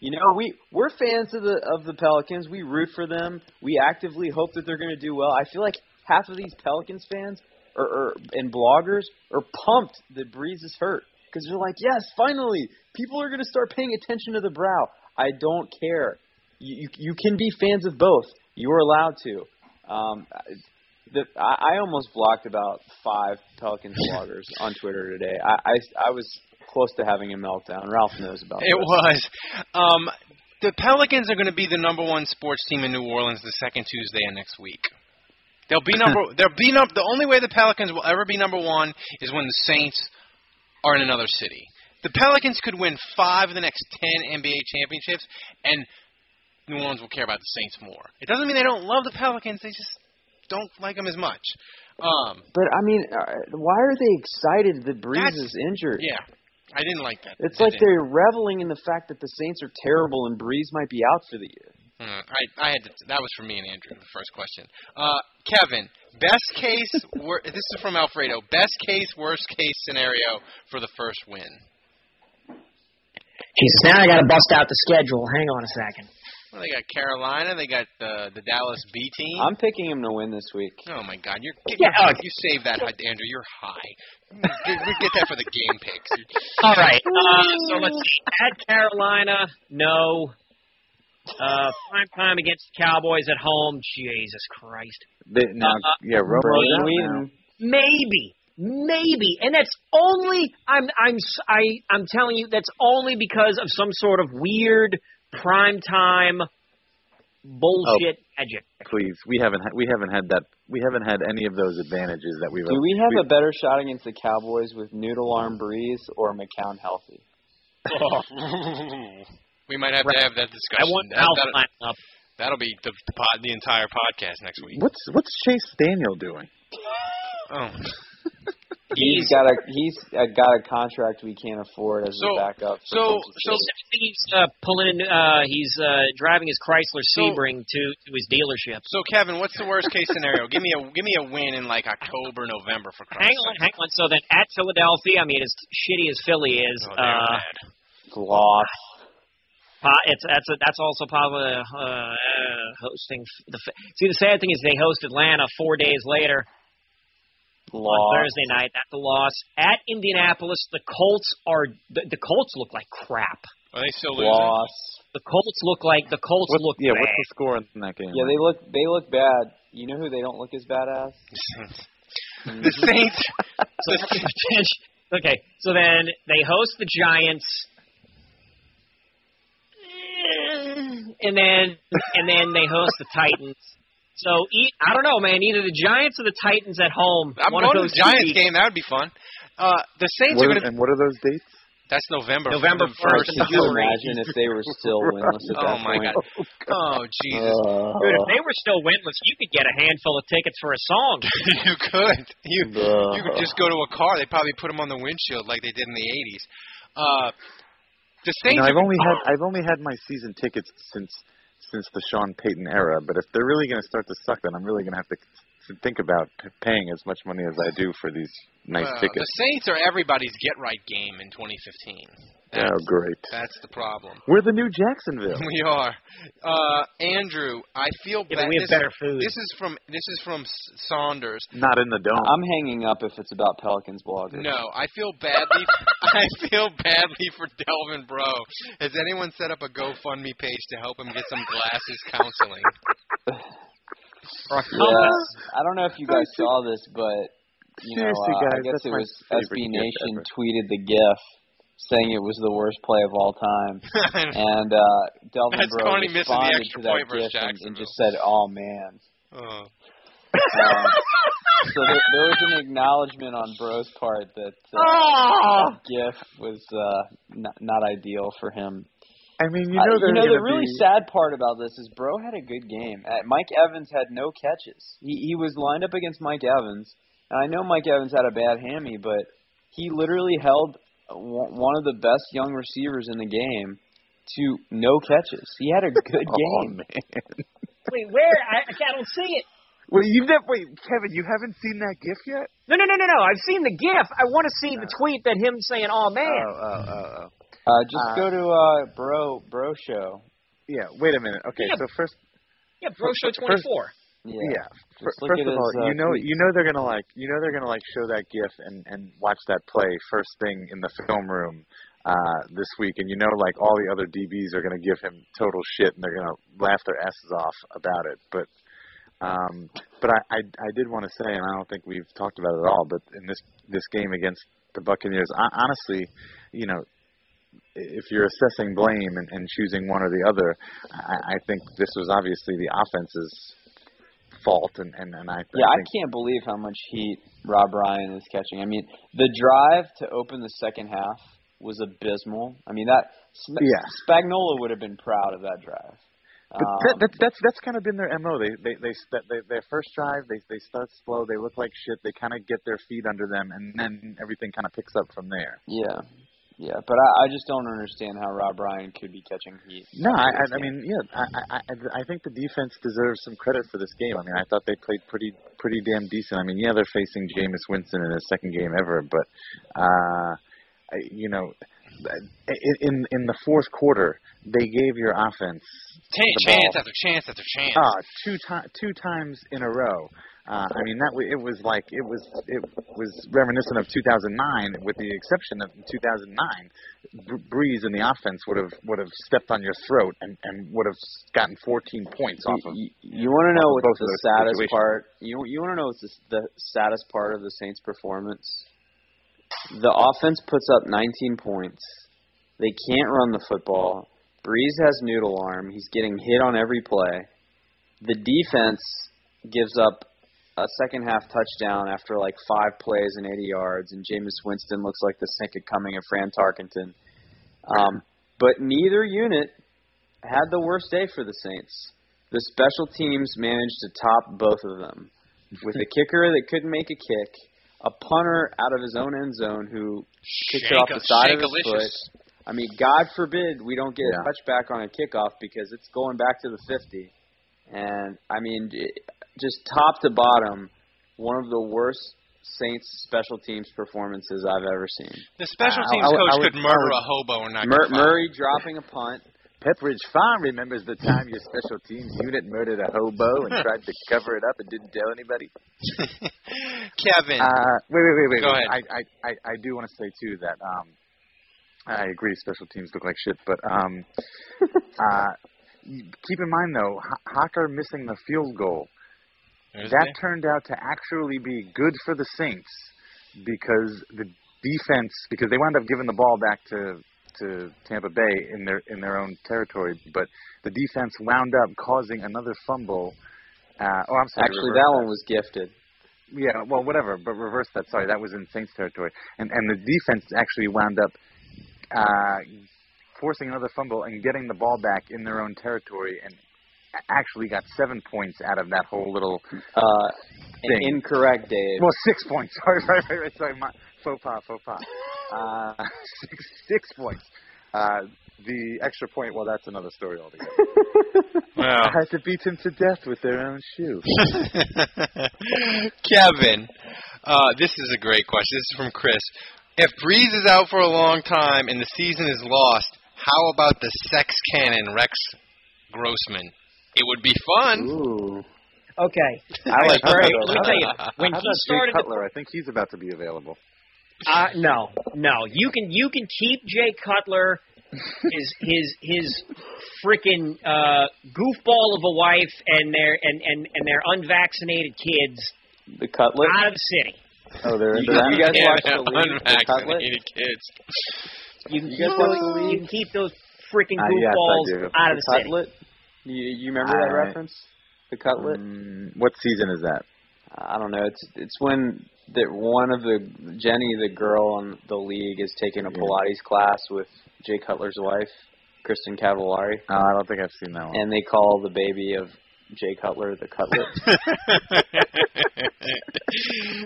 You know, we we're fans of the of the Pelicans. We root for them. We actively hope that they're going to do well. I feel like half of these Pelicans fans or, or and bloggers are pumped that Brees is hurt because they're like, yes, finally, people are going to start paying attention to the brow. I don't care. You you, you can be fans of both. You are allowed to. Um, the, I, I almost blocked about five Pelicans bloggers on Twitter today. I, I I was close to having a meltdown. Ralph knows about It It was. Um, the Pelicans are going to be the number one sports team in New Orleans the second Tuesday of next week. They'll be number. they'll be number. The only way the Pelicans will ever be number one is when the Saints are in another city. The Pelicans could win five of the next ten NBA championships, and New Orleans will care about the Saints more. It doesn't mean they don't love the Pelicans. They just don't like them as much. Um, But I mean, uh, why are they excited that Brees is injured? yeah, I didn't like that. It's like they're reveling in the fact that the Saints are terrible and Brees might be out for the year. Hmm, I I had to, that was for me and Andrew. The first question. Uh, Kevin, best case. wor- this is from Alfredo. Best case, worst case scenario for the first win. Jesus, now I got to bust out the schedule. Hang on a second. Well, they got Carolina. They got the the Dallas B team. I'm picking him to win this week. oh my God, you're get, Yeah, you're- uh, you save that, Andrew. You're high. Get, we get that for the game picks. All right. Uh, so let's see. At Carolina, no. Uh, prime time against the Cowboys at home. Jesus Christ. They, now, Uh, yeah, Romo's out Maybe, maybe, and that's only I'm I'm I I'm telling you that's only because of some sort of weird prime time bullshit magic. Please, we haven't ha- we haven't had that we haven't had any of those advantages that we've. Do we have a better shot against the Cowboys with Noodle Arm Brees or McCown healthy? we might have to have that discussion. I discussion. want that, that'll, up. that'll be the the, pod, the entire podcast next week. What's what's Chase Daniel doing? Oh. He's got a he's got a contract we can't afford as So- a backup. For so- so- State. I think he's uh, pulling. in, Uh, he's uh, driving his Chrysler So- Sebring to to his dealership. So Kevin, what's the worst case scenario? give me a give me a win in like October, November for Hang on, hang on. So then at Philadelphia, I mean, as shitty as Philly is, Oh, they're uh, bad. Po- it's that's a, that's also probably uh, uh, hosting the. f- See, the sad thing is they host Atlanta four days later on Thursday night. That's a loss at Indianapolis. The Colts are the, the Colts look like crap. Are they still losing? Loss. The Colts look like the Colts What's, look yeah, bad. what's the score in that game? Yeah, they look they look bad. You know who they don't look as bad as? the Saints. So okay, so then they host the Giants, and then and then they host the Titans. So e- I don't know, man. Either the Giants or the Titans at home. I'm one of going to the Giants game. That would be fun. Uh, the Saints What are are- going to. and what are those dates? That's November. November 1st first. and Could you Missouri. imagine if they were still winless at that Oh my point? God. Oh Jesus. Uh, Dude, if they were still winless, you could get a handful of tickets for a song. you could. You uh, you could just go to a car. They probably put them on the windshield like they did in the '80s. Uh, the You Saints. know, I've only had I've only had my season tickets since since the Sean Payton era. But if they're really going to start to suck, then I'm really going to have to think about p- paying as much money as I do for these nice Uh, tickets. The Saints are everybody's get right game in 2015. That's, Oh, great. That's the problem. We're the new Jacksonville. We are. Uh, Andrew, I feel Yeah, bad. we have this, better food. This is from this is from S- Saunders. Not in the dome. I'm hanging up if it's about Pelicans bloggers. No, I feel badly. I feel badly for Delvin Breaux. Has anyone set up a GoFundMe page to help him get some glasses counseling? Yeah, I don't know if you guys saw this, but you know, Seriously, uh, I guess it was favorite SB Nation ever. tweeted the GIF saying it was the worst play of all time, and uh, Delvin That's Breaux Tony missing the responded to that point GIF and, and just said, "Oh man." Oh. Um, so there, there was an acknowledgement on Breaux's part that uh, Oh! GIF was uh, not, not ideal for him. I mean, you Uh, know, you know the really be, sad part about this is Breaux had a good game. Uh, Mike Evans had no catches. He he was lined up against Mike Evans, and I know Mike Evans had a bad hammy, but he literally held one one of the best young receivers in the game to no catches. He had a good Oh, game. man. Wait, where? I, I don't see it. Wait, you never wait, Kevin. You haven't seen that GIF yet? No, no, no, no, no. I've seen the GIF. I want to see the tweet that him saying, "Oh man." Oh, oh, oh, oh. Uh, just Uh, go to uh, Bro Bro Show. Yeah. Wait a minute. Okay. Yeah. So first, yeah, Bro Show 24. Yeah. yeah. fir- Just look First of all, uh, you know, tweets. you know they're gonna like, you know they're gonna like show that GIF and and watch that play first thing in the film room uh this week, and you know, like all the other DBs are gonna give him total shit, and they're gonna laugh their asses off about it. But um, but I I, I did want to say, and I don't think we've talked about it at all, but in this this game against the Buccaneers, I, honestly, you know, if you're assessing blame and, and choosing one or the other, I, I think this was obviously the offense's fault, and and, and I, Yeah, I I can't believe how much heat Rob Ryan is catching. I mean, the drive to open the second half was abysmal. I mean, that Yeah. Spagnuolo would have been proud of that drive. But Um, that, that's that's that's kind of been their mo. They they they, they their first drive they they start slow. They look like shit. They kind of get their feet under them, and then everything kind of picks up from there. yeah, yeah, but I, I just don't understand how Rob Ryan could be catching heat. No, I I, I mean yeah, I, I I I think the defense deserves some credit for this game. I mean I thought they played pretty pretty damn decent. I mean yeah they're facing Jameis Winston in his second game ever, but uh, you know. In in in the fourth quarter, they gave your offense Ch- the chance ball. after chance after chance. Ah, two ti- two times in a row. Uh, I mean, that it was like it was it was reminiscent of 2009, with the exception of 2009. Br- Brees and the offense would have would have stepped on your throat and and would have gotten 14 points off of. You, you want to know what's the saddest situations. part? You you want to know what's the, the saddest part of the Saints' performance? The offense puts up 19 points. They can't run the football. Brees has noodle arm. He's getting hit on every play. The defense gives up a second half touchdown after like five plays and 80 yards, and Jameis Winston looks like the second coming of Fran Tarkenton. Um, but neither unit had the worst day for the Saints. The special teams managed to top both of them with a kicker that couldn't make a kick, a punter out of his own end zone who kicked it off the side of his foot. I mean, God forbid we don't get Yeah. a touchback on a kickoff because it's going back to the 50. And I mean, j- just top to bottom, one of the worst Saints special teams performances I've ever seen. The special I- teams I would- coach I would- could murder a hobo and not Mur- get. Murray dropping a punt. Pepperidge Farm remembers the time your special teams unit murdered a hobo and tried to cover it up and didn't tell anybody. Kevin. Uh, wait, wait, wait, wait. Go wait. ahead. I, I, I, I do want to say too that um, I agree. Special teams look like shit, but um, uh, keep in mind though, H- Hocker missing the field goal There's that turned out to actually be good for the Saints because the defense because they wound up giving the ball back to to Tampa Bay in their in their own territory, but the defense wound up causing another fumble. Uh, oh, I'm sorry. Actually, reverse that one was gifted. yeah, well, whatever, but reverse that. Sorry, that was in Saints territory, and and the defense actually wound up uh, forcing another fumble and getting the ball back in their own territory, and actually got seven points out of that whole little. Uh, Thing. incorrect, Dave. Well, six points. Sorry, right, right, right. Sorry, my faux pas, faux pas. Uh, six, six points. Uh, the extra point. Well, that's another story altogether. I had to beat him to death with their own shoe. Kevin, uh, this is a great question. This is from Chris. If Brees is out for a long time and the season is lost, how about the sex cannon Rex Grossman? It would be fun. Ooh. Okay. I like All right, let me tell you, when How he about started Jay to Cutler? I think he's about to be available. Uh, no, no. You can you can keep Jay Cutler, his his his freaking uh, goofball of a wife and their and, and and their unvaccinated kids The Cutler out of the city. Oh, they're You, into that? you guys watch the league? The unvaccinated kids. You can You keep guys watch those, the you can keep those freaking Uh, yes, goofballs out of The the city. You you remember that reference? The cutlet. Mm, what season is that? I don't know. It's it's when that one of the Jenny, the girl on the league, is taking a. Pilates class with Jay Cutler's wife, Kristin Cavallari, Oh, I don't think I've seen that one. and they call the baby of Jay Cutler the cutlet.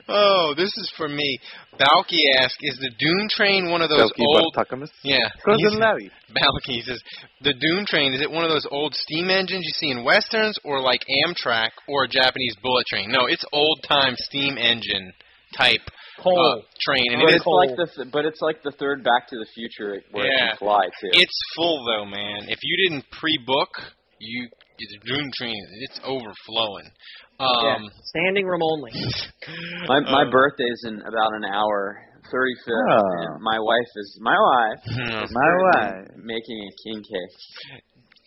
oh, this is for me. Balky asks, is the Dune train one of those Belky old... Buttockamus? Yeah. Cousin he's- Larry. Balky says, the Dune train, is it one of those old steam engines you see in westerns or like Amtrak or a Japanese bullet train? No, it's old-time steam engine type Coal. uh, train. And but it it's is, like the th- but it's like the third Back to the Future where it Yeah. can fly too. it's full though, man. If you didn't pre-book, you the Dune train, it's overflowing. Yeah, Um, standing room only. my my uh, birthday's in about an hour, thirty fifth. Oh. And my wife is my wife is My wife. making a king cake.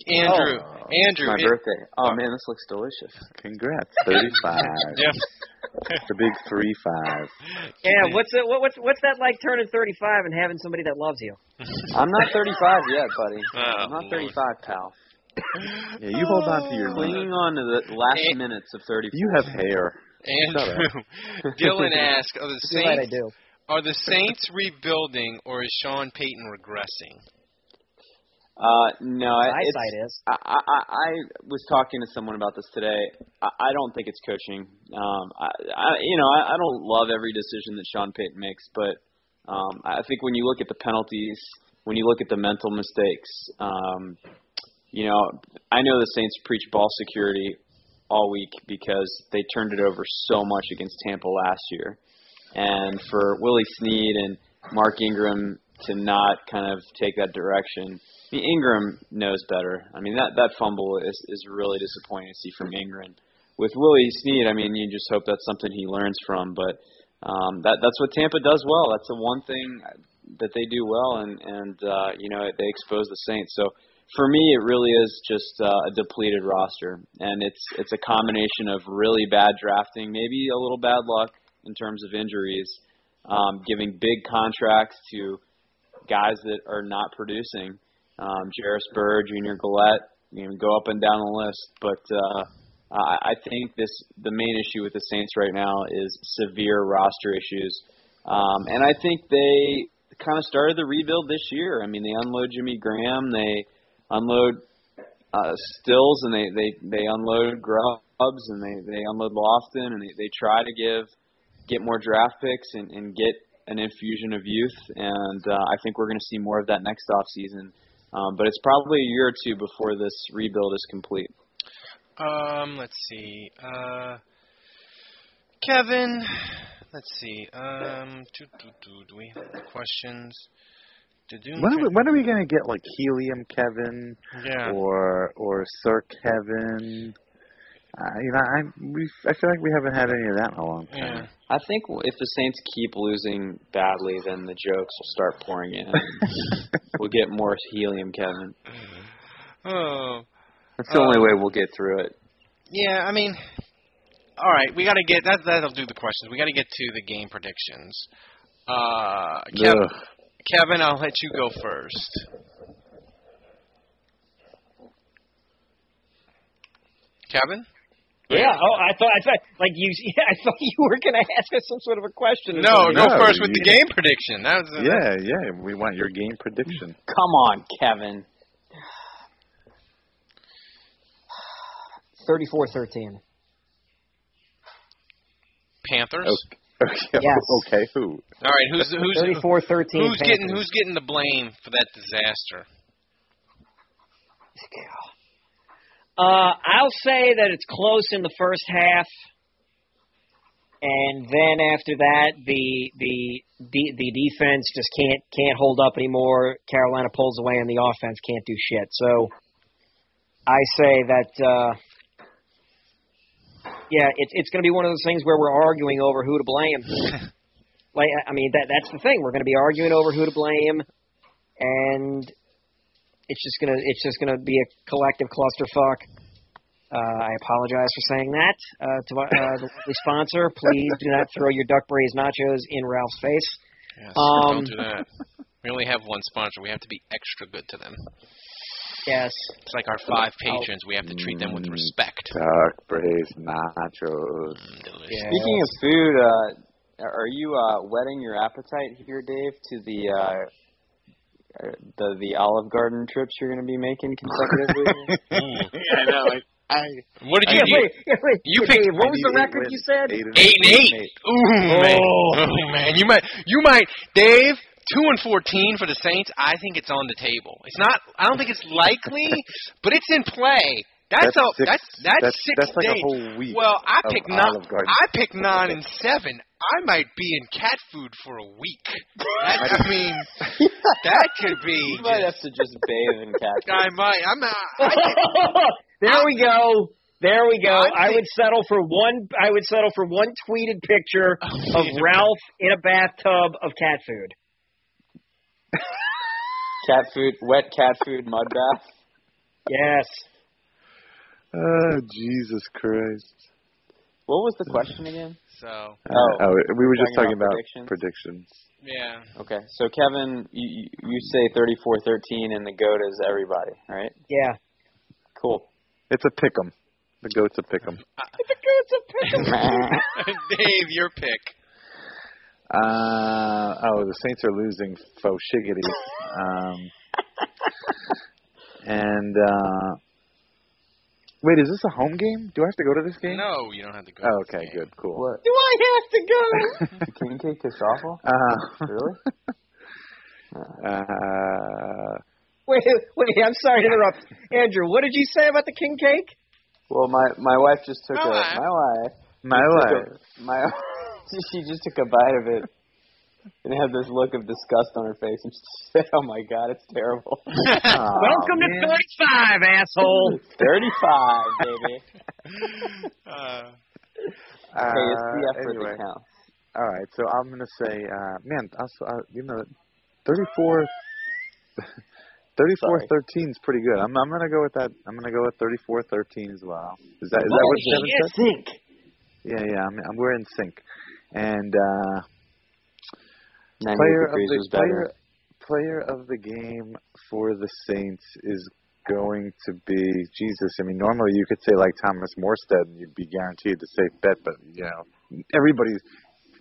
Andrew, Oh, Andrew, my it- birthday. Oh man, this looks delicious. Congrats. 35. Yeah. The big 3 5. Yeah, what's it, what, what's what's that like turning 35 and having somebody that loves you? I'm not 35 yet, buddy. Oh, I'm not Lord. 35, pal. Yeah, you hold on to your Clinging lead. on to the last Eh. minutes of 34. You have hair. Andrew, Dylan asks, are the You're I Saints do. are the Saints rebuilding or is Sean Payton regressing? Uh, no, I- it's, Eyesight is. I, I I was talking to someone about this today. I, I don't think it's coaching. Um, I, I you know I, I don't love every decision that Sean Payton makes, but um, I think when you look at the penalties, when you look at the mental mistakes, um, you know I know the Saints preach ball security all week because they turned it over so much against Tampa last year, and for Willie Snead and Mark Ingram to not kind of take that direction. I mean, Ingram knows better. I mean, that that fumble is is really disappointing to see from Ingram. With Willie Snead, I mean, you just hope that's something he learns from. But um, that that's what Tampa does well. That's the one thing that they do well, and and uh, you know they expose the Saints. So for me, it really is just uh, a depleted roster, and it's it's a combination of really bad drafting, maybe a little bad luck in terms of injuries, um, giving big contracts to guys that are not producing. Um, Jairus Byrd, Junior Galette, you know, go up and down the list. But uh, I, I think this the main issue with the Saints right now is severe roster issues, um, and I think they kind of started the rebuild this year. I mean, they unload Jimmy Graham, they unload uh, Stills, and they they they unload Grubbs, and they they unload Lofton, and they they try to give get more draft picks and, and get an infusion of youth, and uh, I think we're going to see more of that next off season. Um, but it's probably a year or two before this rebuild is complete. Um, let's see. Uh, Kevin, let's see. Um, do, do, do, do we have questions? To do When are we, when are we going to get like Helium Kevin yeah. or or Sir Kevin? Uh, you know, I we I feel like we haven't had any of that in a long time. Yeah. I think if the Saints keep losing badly, then the jokes will start pouring in. we'll get more helium, Kevin. Oh, That's the Uh, only way we'll get through it. yeah. I mean, all right. We got to get that. That'll do the questions. We got to get to the game predictions. Uh, Kevin, Ugh. Kevin, I'll let you go first. Kevin? Yeah. Oh, I thought I thought like you. Yeah, I thought you were going to ask us some sort of a question. or No, something. go No, first with the game prediction. That was uh, Yeah, yeah. We want your game prediction. Come on, Kevin. 34-13. Panthers. Okay. Okay. Yes. Okay. Who? All right, who's who's 34-13. who's getting who's getting the blame for that disaster? Uh, I'll say that it's close in the first half, and then after that, the the the, the defense just can't can't hold up anymore. Carolina pulls away, and the offense can't do shit. So, I say that. Uh, yeah, it's it's going to be one of those things where we're arguing over who to blame. like, I mean, that that's the thing. We're going to be arguing over who to blame, and it's just gonna it's just gonna be a collective clusterfuck. Uh, I apologize for saying that uh, to uh, the sponsor. Please do not throw your duck braised nachos in Ralph's face. Yes, Um, don't do that. We only have one sponsor. We have to be extra good to them. Yes. It's like our five patrons. We have to treat them with respect. Duck braised nachos. Delicious. Speaking of food, uh, are you uh, whetting your appetite here, Dave, to the uh, uh, the the Olive Garden trips you're going to be making consecutively? yeah, I know. I, I What did you yeah, do? wait, yeah, wait. You yeah, picked- Dave, what was the record wins. you said? Eight and Eight and eight. Ooh, man. Oh man, you might, you might, Dave. Two and fourteen for the Saints. I think it's on the table. It's not. I don't think it's likely, but it's in play. That's, That's a six- that's that's, that's- six that's like a days. whole week Well, I of picked nine. I picked nine and seven. I might be in cat food for a week. That, I mean, that could be. you might have to just bathe in cat food. I might. I'm not. I think- there we go. There we go. I I would settle for one. I would settle for one tweeted picture oh, of Ralph in a bathtub of cat food. cat food, wet cat food, mud bath. Yes. Oh Jesus Christ! What was the question again? so Uh, Oh, oh, we were just talking talking about about predictions? predictions. yeah. Okay, so Kevin, you you you say 34-13, and the goat is everybody, right? Yeah. Cool. It's a pick'em. The goat's a pick'em. Uh, the goat's a pick'em. Dave, your pick. Uh, oh, the Saints are losing faux shiggity. Um, and uh, wait, is this a home game? Do I have to go to this game? No, you don't have to go. Oh, to this okay, game. good, cool. What? Do I have to go? King cake to softball? Uh, huh. Really? Uh, Wait, wait. I'm sorry to interrupt, Andrew. What did you say about the king cake? Well, my my wife just took My a wife. my wife my took life. a- my she just took a bite of it and had this look of disgust on her face and she said, "Oh my god, it's terrible." Aw, Welcome man. to 35, asshole. Thirty-five, baby. Uh, hey, it's the Uh, effort anyway. that counts. All right, so I'm gonna say, uh, man, also, uh, you know, 34, 34 13 is pretty good. I'm I'm gonna go with that. I'm gonna go with 34 13 as well. Is that is that Oh, what Kevin yeah, said? sync. Yeah, yeah. I'm, I'm we're in sync. And uh, 98 player of the player player of the game for the Saints is going to be Jesus. I mean, normally you could say like Thomas Morstead, and you'd be guaranteed the safe bet, but you know, everybody's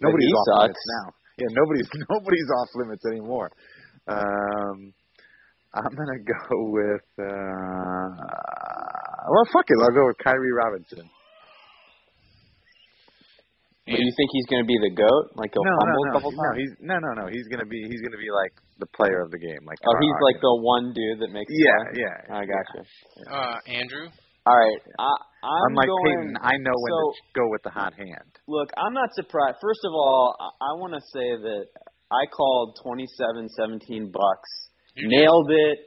nobody's off sucks. limits now. Yeah, nobody's nobody's off limits anymore. Um, I'm gonna go with uh, well, fuck it, I'll go with Khiry Robinson. But you think he's going to be the goat? Like he'll no, fumble no, a no, couple no, times? he's no, no, no. He's gonna be he's gonna be like the player of the game. Like oh, he's like the one dude that makes. the yeah, play? yeah. I got you. uh, Andrew. All right, I, I'm Unlike going. Payton, I know when so, to go with the hot hand. Look, I'm not surprised. First of all, I, I want to say that I called 27-17 Bucks. You Nailed it.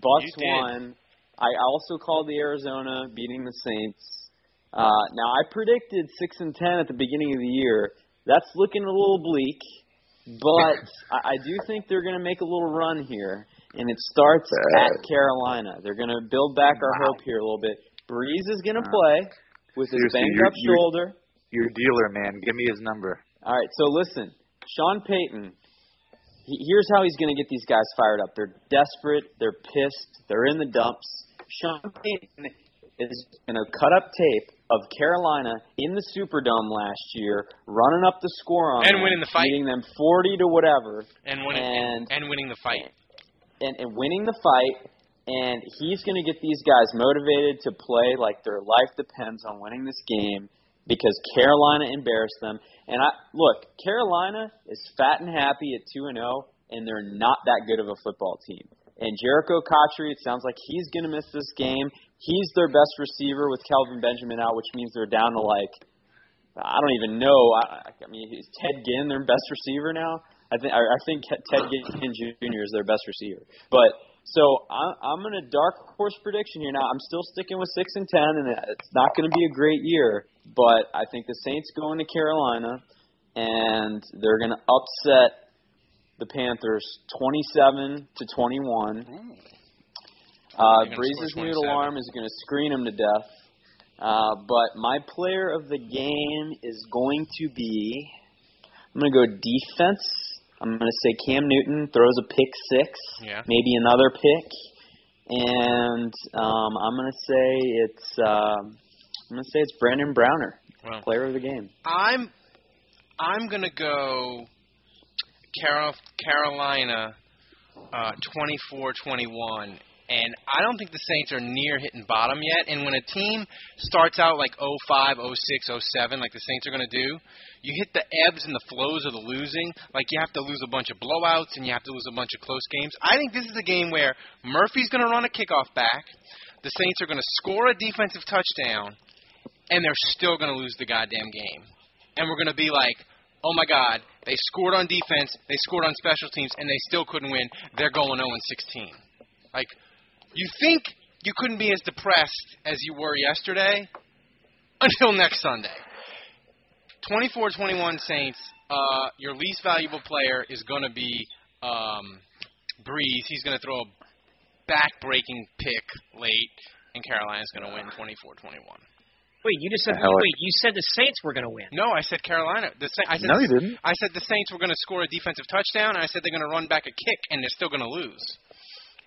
Bucks You did. won. I also called the Arizona beating the Saints. Uh, now I predicted six and ten at the beginning of the year. That's looking a little bleak, but I, I do think they're going to make a little run here, and it starts at Carolina. They're going to build back our hope here a little bit. Brees is going to play with his Seriously, banged you're- up shoulder. Your dealer, man. Give me his number. All right, so listen, Sean Payton. He, here's how he's going to get these guys fired up. They're desperate. They're pissed. They're in the dumps. Sean Payton is going to cut up tape of Carolina in the Superdome last year, running up the score on And them, winning the fight. beating them 40 to whatever, And winning And- and, winning the fight. and, and winning the fight. And he's going to get these guys motivated to play like their life depends on winning this game because Carolina embarrassed them. And I look, Carolina is fat and happy at two and zero, and they're not that good of a football team. And Jerricho Cotchery, it sounds like he's going to miss this game. He's their best receiver with Kelvin Benjamin out, which means they're down to like I don't even know. I, I mean, is Ted Ginn their best receiver now? I think I, think Ted Ginn Jr. is their best receiver. But so I, I'm in a dark horse prediction here now. I'm still sticking with six and ten, and it's not going to be a great year. But I think the Saints go into Carolina, and they're going to upset the Panthers 27 to 21. Uh, Brees's new alarm is going to screen him to death. Uh, but my player of the game is going to be. I'm going to go defense. I'm going to say Cam Newton throws a pick six, Yeah. maybe another pick, and um, I'm going to say it's. Um, I'm going to say it's Brandon Browner, Well. player of the game. I'm I'm gonna go Carol, Carolina uh, 24-21, and I don't think the Saints are near hitting bottom yet. And when a team starts out like 05, 06, 07, like the Saints are gonna do, you hit the ebbs and the flows of the losing. Like you have to lose a bunch of blowouts and you have to lose a bunch of close games. I think this is a game where Murphy's gonna run a kickoff back. The Saints are gonna score a defensive touchdown and they're still going to lose the goddamn game. And we're going to be like, oh my God, they scored on defense, they scored on special teams, and they still couldn't win. They're going 0 16. Like, you think you couldn't be as depressed as you were yesterday until next Sunday. 24 21 Saints, uh, your least valuable player is going to be um, Brees. He's going to throw a back breaking pick late, and Carolina's going to win 24 21. Wait, you just said The hell I- wait, you said the Saints were going to win. No, I said Carolina. The Sa- I said No, you didn't. I said the Saints were going to score a defensive touchdown, and I said they're going to run back a kick, and they're still going to lose.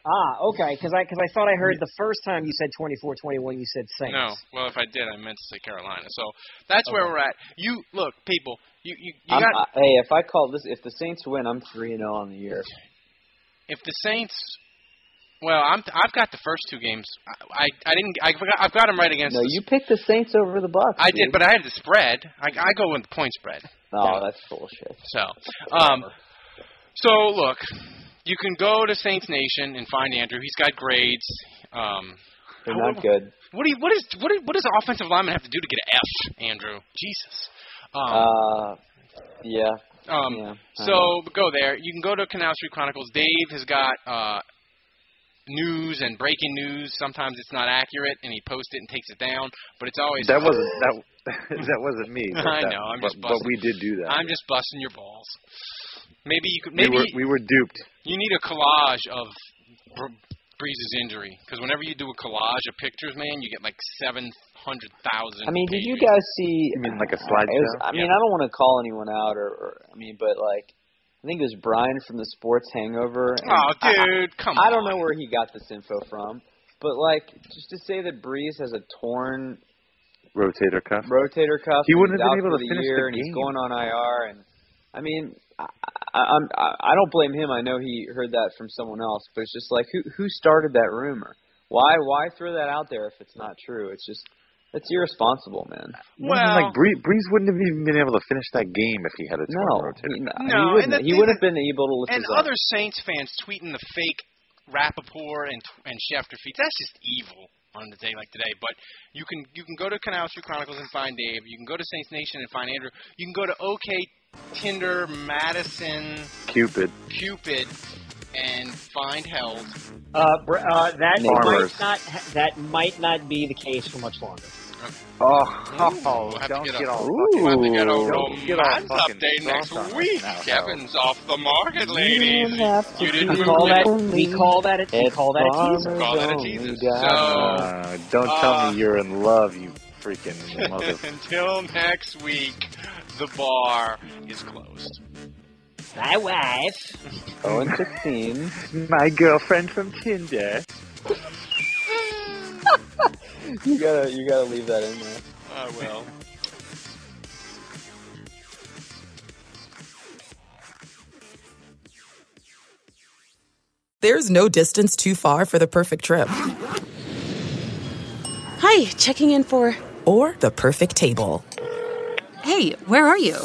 Ah, okay, because I because I thought I heard the first time you said 24-21, you said Saints. No, well, if I did, I meant to say Carolina. So that's where we're at. You look, people. You you, you got I, hey, if I call this, if the Saints win, I'm three and zero on the year. if the Saints. Well, I'm I've got the first two games. I I, I didn't. I forgot, I've got them right against. No, the, you picked the Saints over the Bucks. I did, but I had the spread. I I go with the point spread. Oh, that's bullshit. So, um, so look, you can go to Saints Nation and find Andrew. He's got grades. Um, They're not good. What do you, what is what is, what does offensive lineman have to do to get an F, Andrew? Jesus. Um, Uh, yeah. um, yeah. So know. go there. You can go to Canal Street Chronicles. Dave has got uh, news and breaking news. Sometimes it's not accurate, and he posts it and takes it down. But it's always That wasn't that. that wasn't me. but I that- know. I'm but, just but we did do that. I'm just busting your balls. Maybe you could. we Maybe were we were duped. you need a collage of Br- Brees's injury because whenever you do a collage of pictures, man, you get like seven hundred thousand. I mean, did you guys see? You mean like a it was- slideshow? I mean, I don't want to call anyone out, or, or I mean, but like, I think it was Brian from the Sports Hangover. and Oh, I- dude, come I, on. I don't know where he got this info from, but like, just to say that Brees has a torn Rotator cuff. rotator cuff, He wouldn't have been able to the finish year, the and he's going on IR, and I mean, I, I, I'm I, I don't blame him. I know he heard that from someone else, but it's just like who who started that rumor? Why why throw that out there if it's not true? It's just it's irresponsible, man. Well, like Bree, Brees wouldn't have even been able to finish that game if he had a torn No, rotator he, cuff. he wouldn't. the He thing would have been able to lift and his other Saints fans tweeting the fake Rappaport and and Schefter feeds. That's just evil on a day like today. But you can you can go to Canal Street Chronicles and find Dave. You can go to Saints Nation and find Andrew. You can go to OK Tinder Madison Cupid. Cupid and find Held. Uh, br- uh, that Farmers. might not that might not be the case for much longer. Oh, We'll have don't get get a- all We'll have to get a Don't get all romance update next soft on us week. now, Kevin's off the market, ladies. have You didn't We move call that we call that a, we call that a teaser. Call that a teaser. So, Uh, don't tell Uh, me you're in love, you freaking mother. Until next week, the bar is closed. My wife. Oh and sixteen. My girlfriend from Tinder. you gotta you gotta leave that in there. I will. There's no distance too far for the perfect trip. Hi, checking in for. Or the perfect table. Hey, where are you?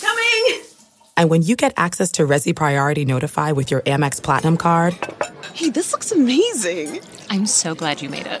Coming! And when you get access to Resy Priority Notify with your Amex Platinum card, Hey, this looks amazing! I'm so glad you made it.